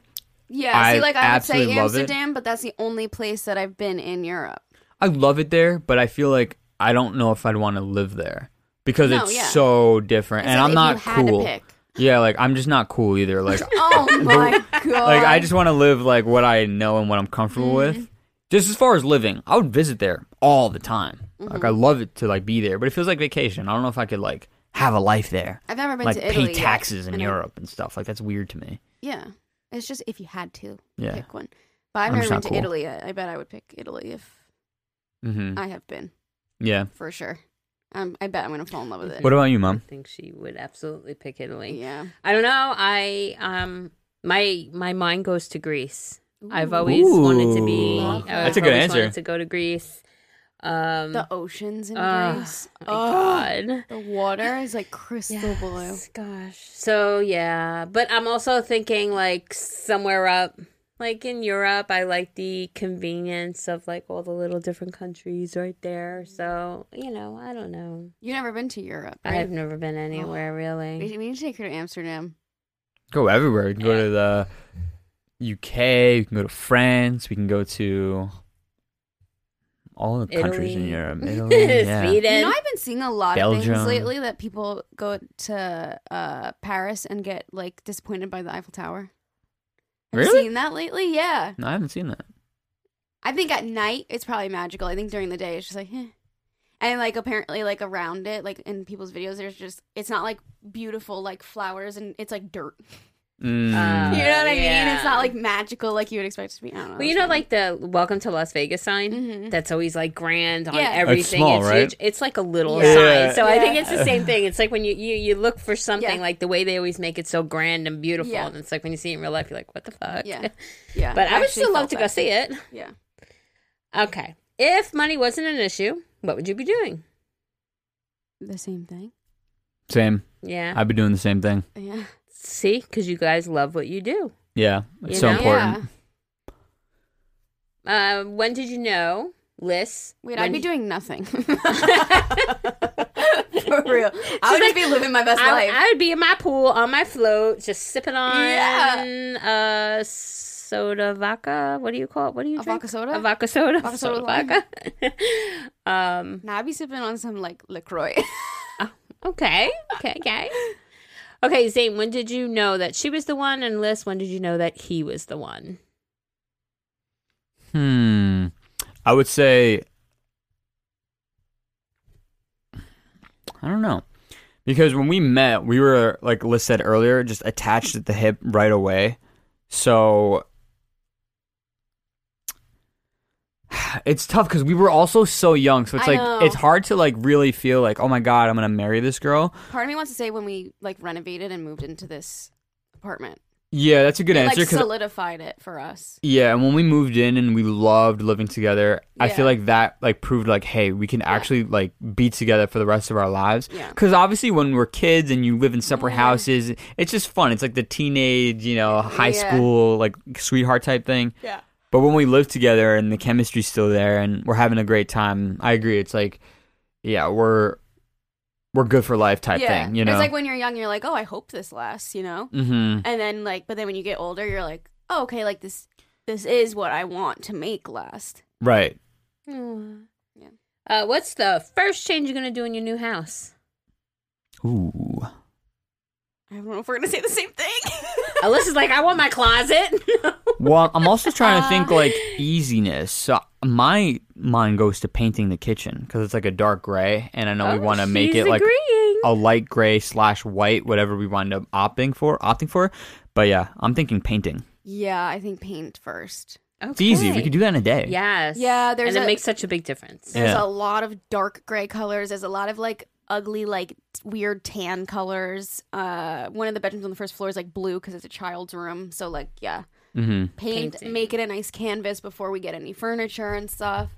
Yeah. I see, like I would say absolutely love it. Amsterdam, but that's the only place that I've been in Europe. I love it there, but I feel like I don't know if I'd want to live there because No, it's yeah. so different, It's and like I'm if not you had cool. To pick. Yeah, like I'm just not cool either. Like, Oh my god! like I just want to live like what I know and what I'm comfortable Mm-hmm. with. Just as far as living, I would visit there all the time. Like Mm-hmm. I love it to like be there, but it feels like vacation. I don't know if I could like have a life there, I've never been like to Italy. pay yet, taxes in and I- Europe and stuff. Like that's weird to me. yeah, it's just if you had to Yeah. pick one. But I've I'm never just been to cool. Italy. I, I bet I would pick Italy if hmm I have been Yeah. for sure. Um, I bet I'm gonna fall in love with it. What about you, mom? I think she would absolutely pick Italy. yeah, I don't know. I um my my mind goes to Greece. I've always wanted to be. Ooh. I've That's a good answer. Wanted to go to Greece. Um, the oceans in oh, Greece. my Oh, God. the water is like crystal blue. Gosh. So yeah, but I'm also thinking like somewhere up, like in Europe. I like the convenience of like all the little different countries right there. So you know, I don't know. You've never been to Europe, right? I've never been anywhere we, really. we need to take her to Amsterdam. Go everywhere. You can go to the UK. We can go to France. We can go to all the countries in Europe. Italy, yeah. Sweden. You know, I've been seeing a lot of things lately that people go to uh, Paris and get like disappointed by the Eiffel Tower. Have you Really? seen that lately? Yeah. No, I haven't seen that. I think at night it's probably magical. I think during the day it's just like, eh. and like apparently like around it, like in people's videos, there's just it's not like beautiful like flowers and it's like dirt. Mm. Uh, You know what I mean? It's not like magical like you would expect it to be. I don't know. Well, you know, like the "Welcome to Las Vegas" sign. Mhm. That's always like grand on Yeah. It's everything. small, it's, right? huge. It's like a little Yeah. sign. So I think it's the same thing. It's like when you you, you look for something Yeah. like the way they always make it so grand and beautiful, Yeah. and it's like when you see it in real life, you're like, what the fuck? yeah, yeah. But I would still love to go see it. Yeah, Okay. If money wasn't an issue, what would you be doing? the same thing. Same. Yeah. I'd be doing the same thing. Yeah, See, because you guys love what you do. Yeah, it's You so know? important. Yeah. Uh, when did you know, Liz? Wait, I'd be you- doing nothing. For real, I would just be living my best I, life. I would be in my pool on my float, just sipping on Yeah. uh, soda vodka. What do you call it? What do you A drink? vodka soda? A vodka soda. Vodka soda vodka. um. Nah, I'd be sipping on some like LaCroix. Okay. Okay. Okay. Okay, Zane. When did you know that she was the one? And Liz, when did you know that he was the one? Hmm. I would say I don't know. Because when we met, we were like Liz said earlier, just attached at the hip right away. So it's tough because we were also so young. So it's I like know. it's hard to like really feel like, oh my god, I'm gonna marry this girl. Part of me wants to say when we like renovated and moved into this apartment, Yeah, that's a good it answer. like solidified it for us. Yeah, and when we moved in and we loved living together, I feel like that like proved like, hey, we can actually like be together for the rest of our lives. Yeah. Because obviously, when we're kids and you live in separate Yeah. houses, it's just fun. It's like the teenage, you know, high Yeah. school like sweetheart type thing. Yeah. But when we live together and the chemistry's still there and we're having a great time, I agree. It's like, yeah, we're we're good for life type yeah. thing. You know. It's like when you're young, you're like, oh, I hope this lasts, you know? mm-hmm. And then like, but then when you get older, you're like, oh, okay, like this, this is what I want to make last. Right. Yeah. Uh, what's the first change you're gonna do in your new house? Ooh. I don't know if we're gonna say the same thing. Alyssa's like, I want my closet. Well, I'm also trying to think Uh. like easiness. So my mind goes to painting the kitchen because it's like a dark gray, and I know we Oh, want to make it like agreeing. a light gray slash white, whatever we wind up opting for. Opting for, but yeah, I'm thinking painting. yeah, I think paint first. It's easy. We could do that in a day. Yes. Yeah, there's and it a- makes such a big difference. There's Yeah. a lot of dark gray colors. There's a lot of like ugly, like weird tan colors. Uh, one of the bedrooms on the first floor is like blue because it's a child's room. So like, yeah, Mm-hmm. paint, Painting. make it a nice canvas before we get any furniture and stuff.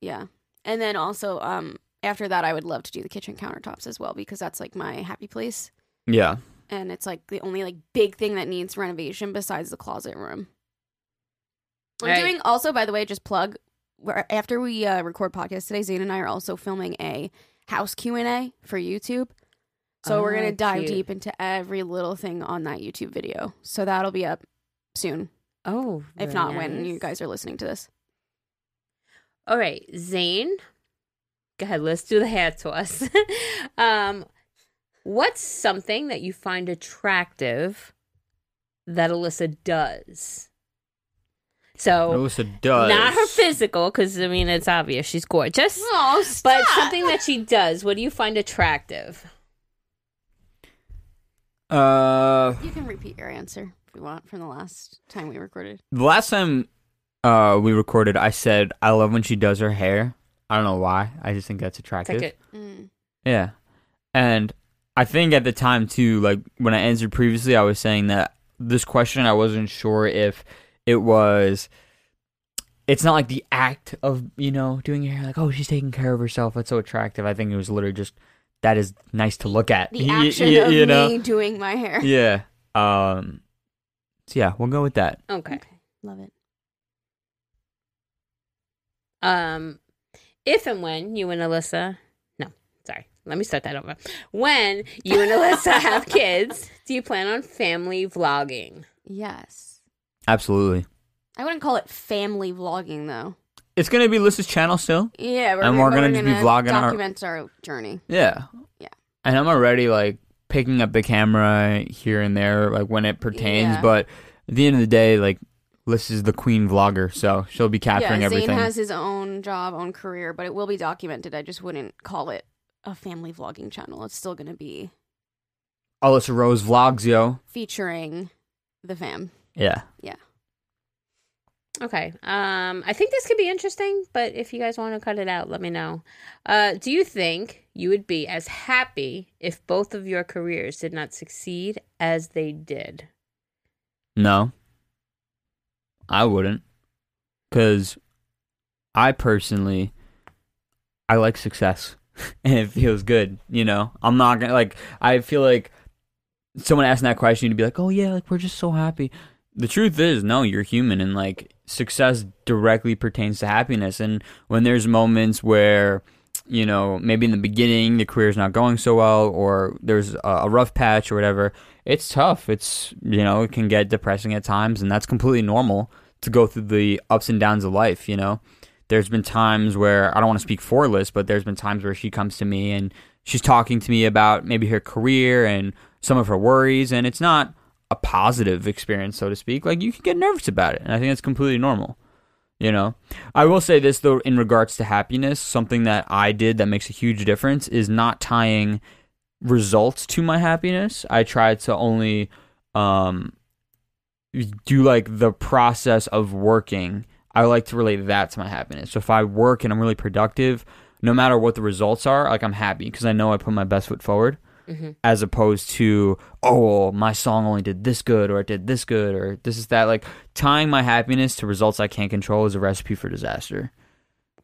Yeah, and then also, um, after that, I would love to do the kitchen countertops as well because that's like my happy place, Yeah. and it's like the only like big thing that needs renovation besides the closet room. We're Right. doing also, by the way, just plug. Where after we uh, record podcast today, Zane and I are also filming a house Q and A for YouTube. So we're Oh, gonna dive cute. deep into every little thing on that YouTube video. So that'll be up soon, Oh, if not when you guys are listening to this. All right, Zane. Go ahead. Let's do the hat toss. um, what's something that you find attractive that Alyssa does? So Alyssa does. not her physical, because I mean it's obvious she's gorgeous. Oh, But something that she does. What do you find attractive? Uh, you can repeat your answer if you want from the last time we recorded. the last time uh we recorded, I said I love when she does her hair. I don't know why. I just think that's attractive. like a, Mm. Yeah. And I think at the time too, like when I answered previously, I was saying that this question I wasn't sure if it was it's not like the act of, you know, doing your hair like, oh, she's taking care of herself. That's so attractive. I think it was literally just that is nice to look at. The Y- action y- of you know? me doing my hair. Yeah. Um so yeah, we'll go with that. okay. Love it. Um, if and when you and Alyssa, no, sorry, let me start that over. When you and Alyssa have kids, do you plan on family vlogging? Yes. Absolutely. I wouldn't call it family vlogging though. It's gonna be Liz's channel still. Yeah, we're, And we're gonna just be vlogging our- document our journey. Yeah. Yeah. And I'm already like picking up the camera here and there, like when it pertains. Yeah. But at the end of the day, like Liz is the queen vlogger, so she'll be capturing yeah, Zane everything. has his own job, own career, but it will be documented. I just wouldn't call it a family vlogging channel. It's still going to be Alyssa Rose vlogs, yo. featuring the fam. Yeah. Yeah. Okay. Um, I think this could be interesting, but if you guys want to cut it out, let me know. Uh, do you think you would be as happy if both of your careers did not succeed as they did? No. I wouldn't. Cuz I personally I like success and it feels good, you know. I'm not going to like I feel like someone asking that question you'd be like, "Oh yeah, like we're just so happy." The truth is, no, you're human and like success directly pertains to happiness and when there's moments where you know, maybe in the beginning the career's not going so well or there's a, rough patch or whatever, it's tough. It's, you know, it can get depressing at times and that's completely normal to go through the ups and downs of life, you know. There's been times where I don't want to speak for Liz, but there's been times where she comes to me and she's talking to me about maybe her career and some of her worries and it's not a positive experience, so to speak. Like you can get nervous about it, and I think that's completely normal. You know, I will say this though, in regards to happiness, something that I did that makes a huge difference is not tying results to my happiness. I try to only um, do like the process of working. I like to relate that to my happiness. So if I work and I'm really productive, no matter what the results are, like I'm happy because I know I put my best foot forward Mm-hmm. as opposed to oh well, my song only did this good or it did this good or this is that like tying my happiness to results i can't control is a recipe for disaster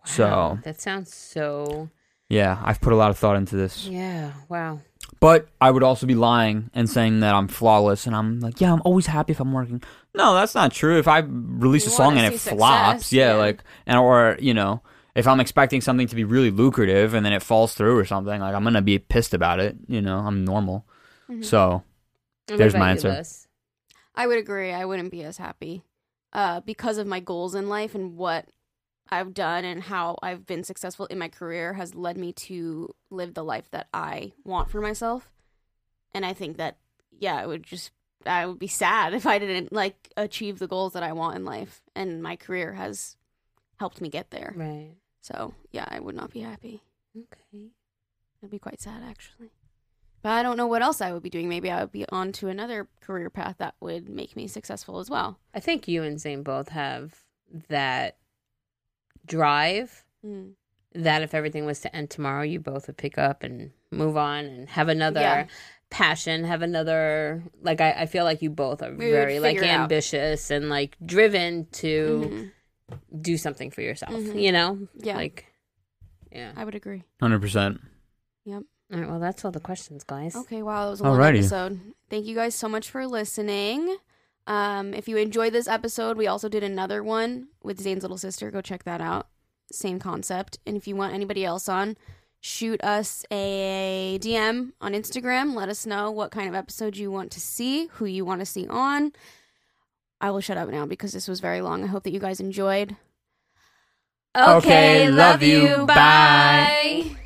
so that sounds so. yeah i've put a lot of thought into this Yeah. Wow. but i would also be lying and saying that i'm flawless and i'm like yeah i'm always happy if i'm working no that's not true if i release You a song and it see flops yeah, yeah. like and or you know if i'm expecting something to be really lucrative and then it falls through or something like i'm gonna be pissed about it you know i'm normal Mhm. so And what There's my answer. Liz? I would agree. I wouldn't be as happy uh, because of my goals in life and what I've done and how I've been successful in my career has led me to live the life that I want for myself. And I think that, yeah, it would just, I would be sad if I didn't like achieve the goals that I want in life. And my career has helped me get there. Right. So, yeah, I would not be happy. Okay. I'd be quite sad, actually. But I don't know what else I would be doing. Maybe I would be on to another career path that would make me successful as well. I think you and Zane both have that drive Mm. that if everything was to end tomorrow, you both would pick up and move on and have another Yeah. passion, have another like I, I feel like you both are We very like it out. ambitious and like driven to Mhm. Do something for yourself. Mhm. You know? Yeah. Like yeah. I would agree. 100% Yep. All right, well that's all the questions, guys. Okay, wow, that was a long Alrighty. episode. Thank you guys so much for listening. Um, if you enjoyed this episode, we also did another one with Zane's little sister. Go check that out. Same concept. And if you want anybody else on, shoot us a DM on Instagram. Let us know what kind of episode you want to see, who you want to see on. I will shut up now because this was very long. I hope that you guys enjoyed. Okay, love you. Bye. Bye.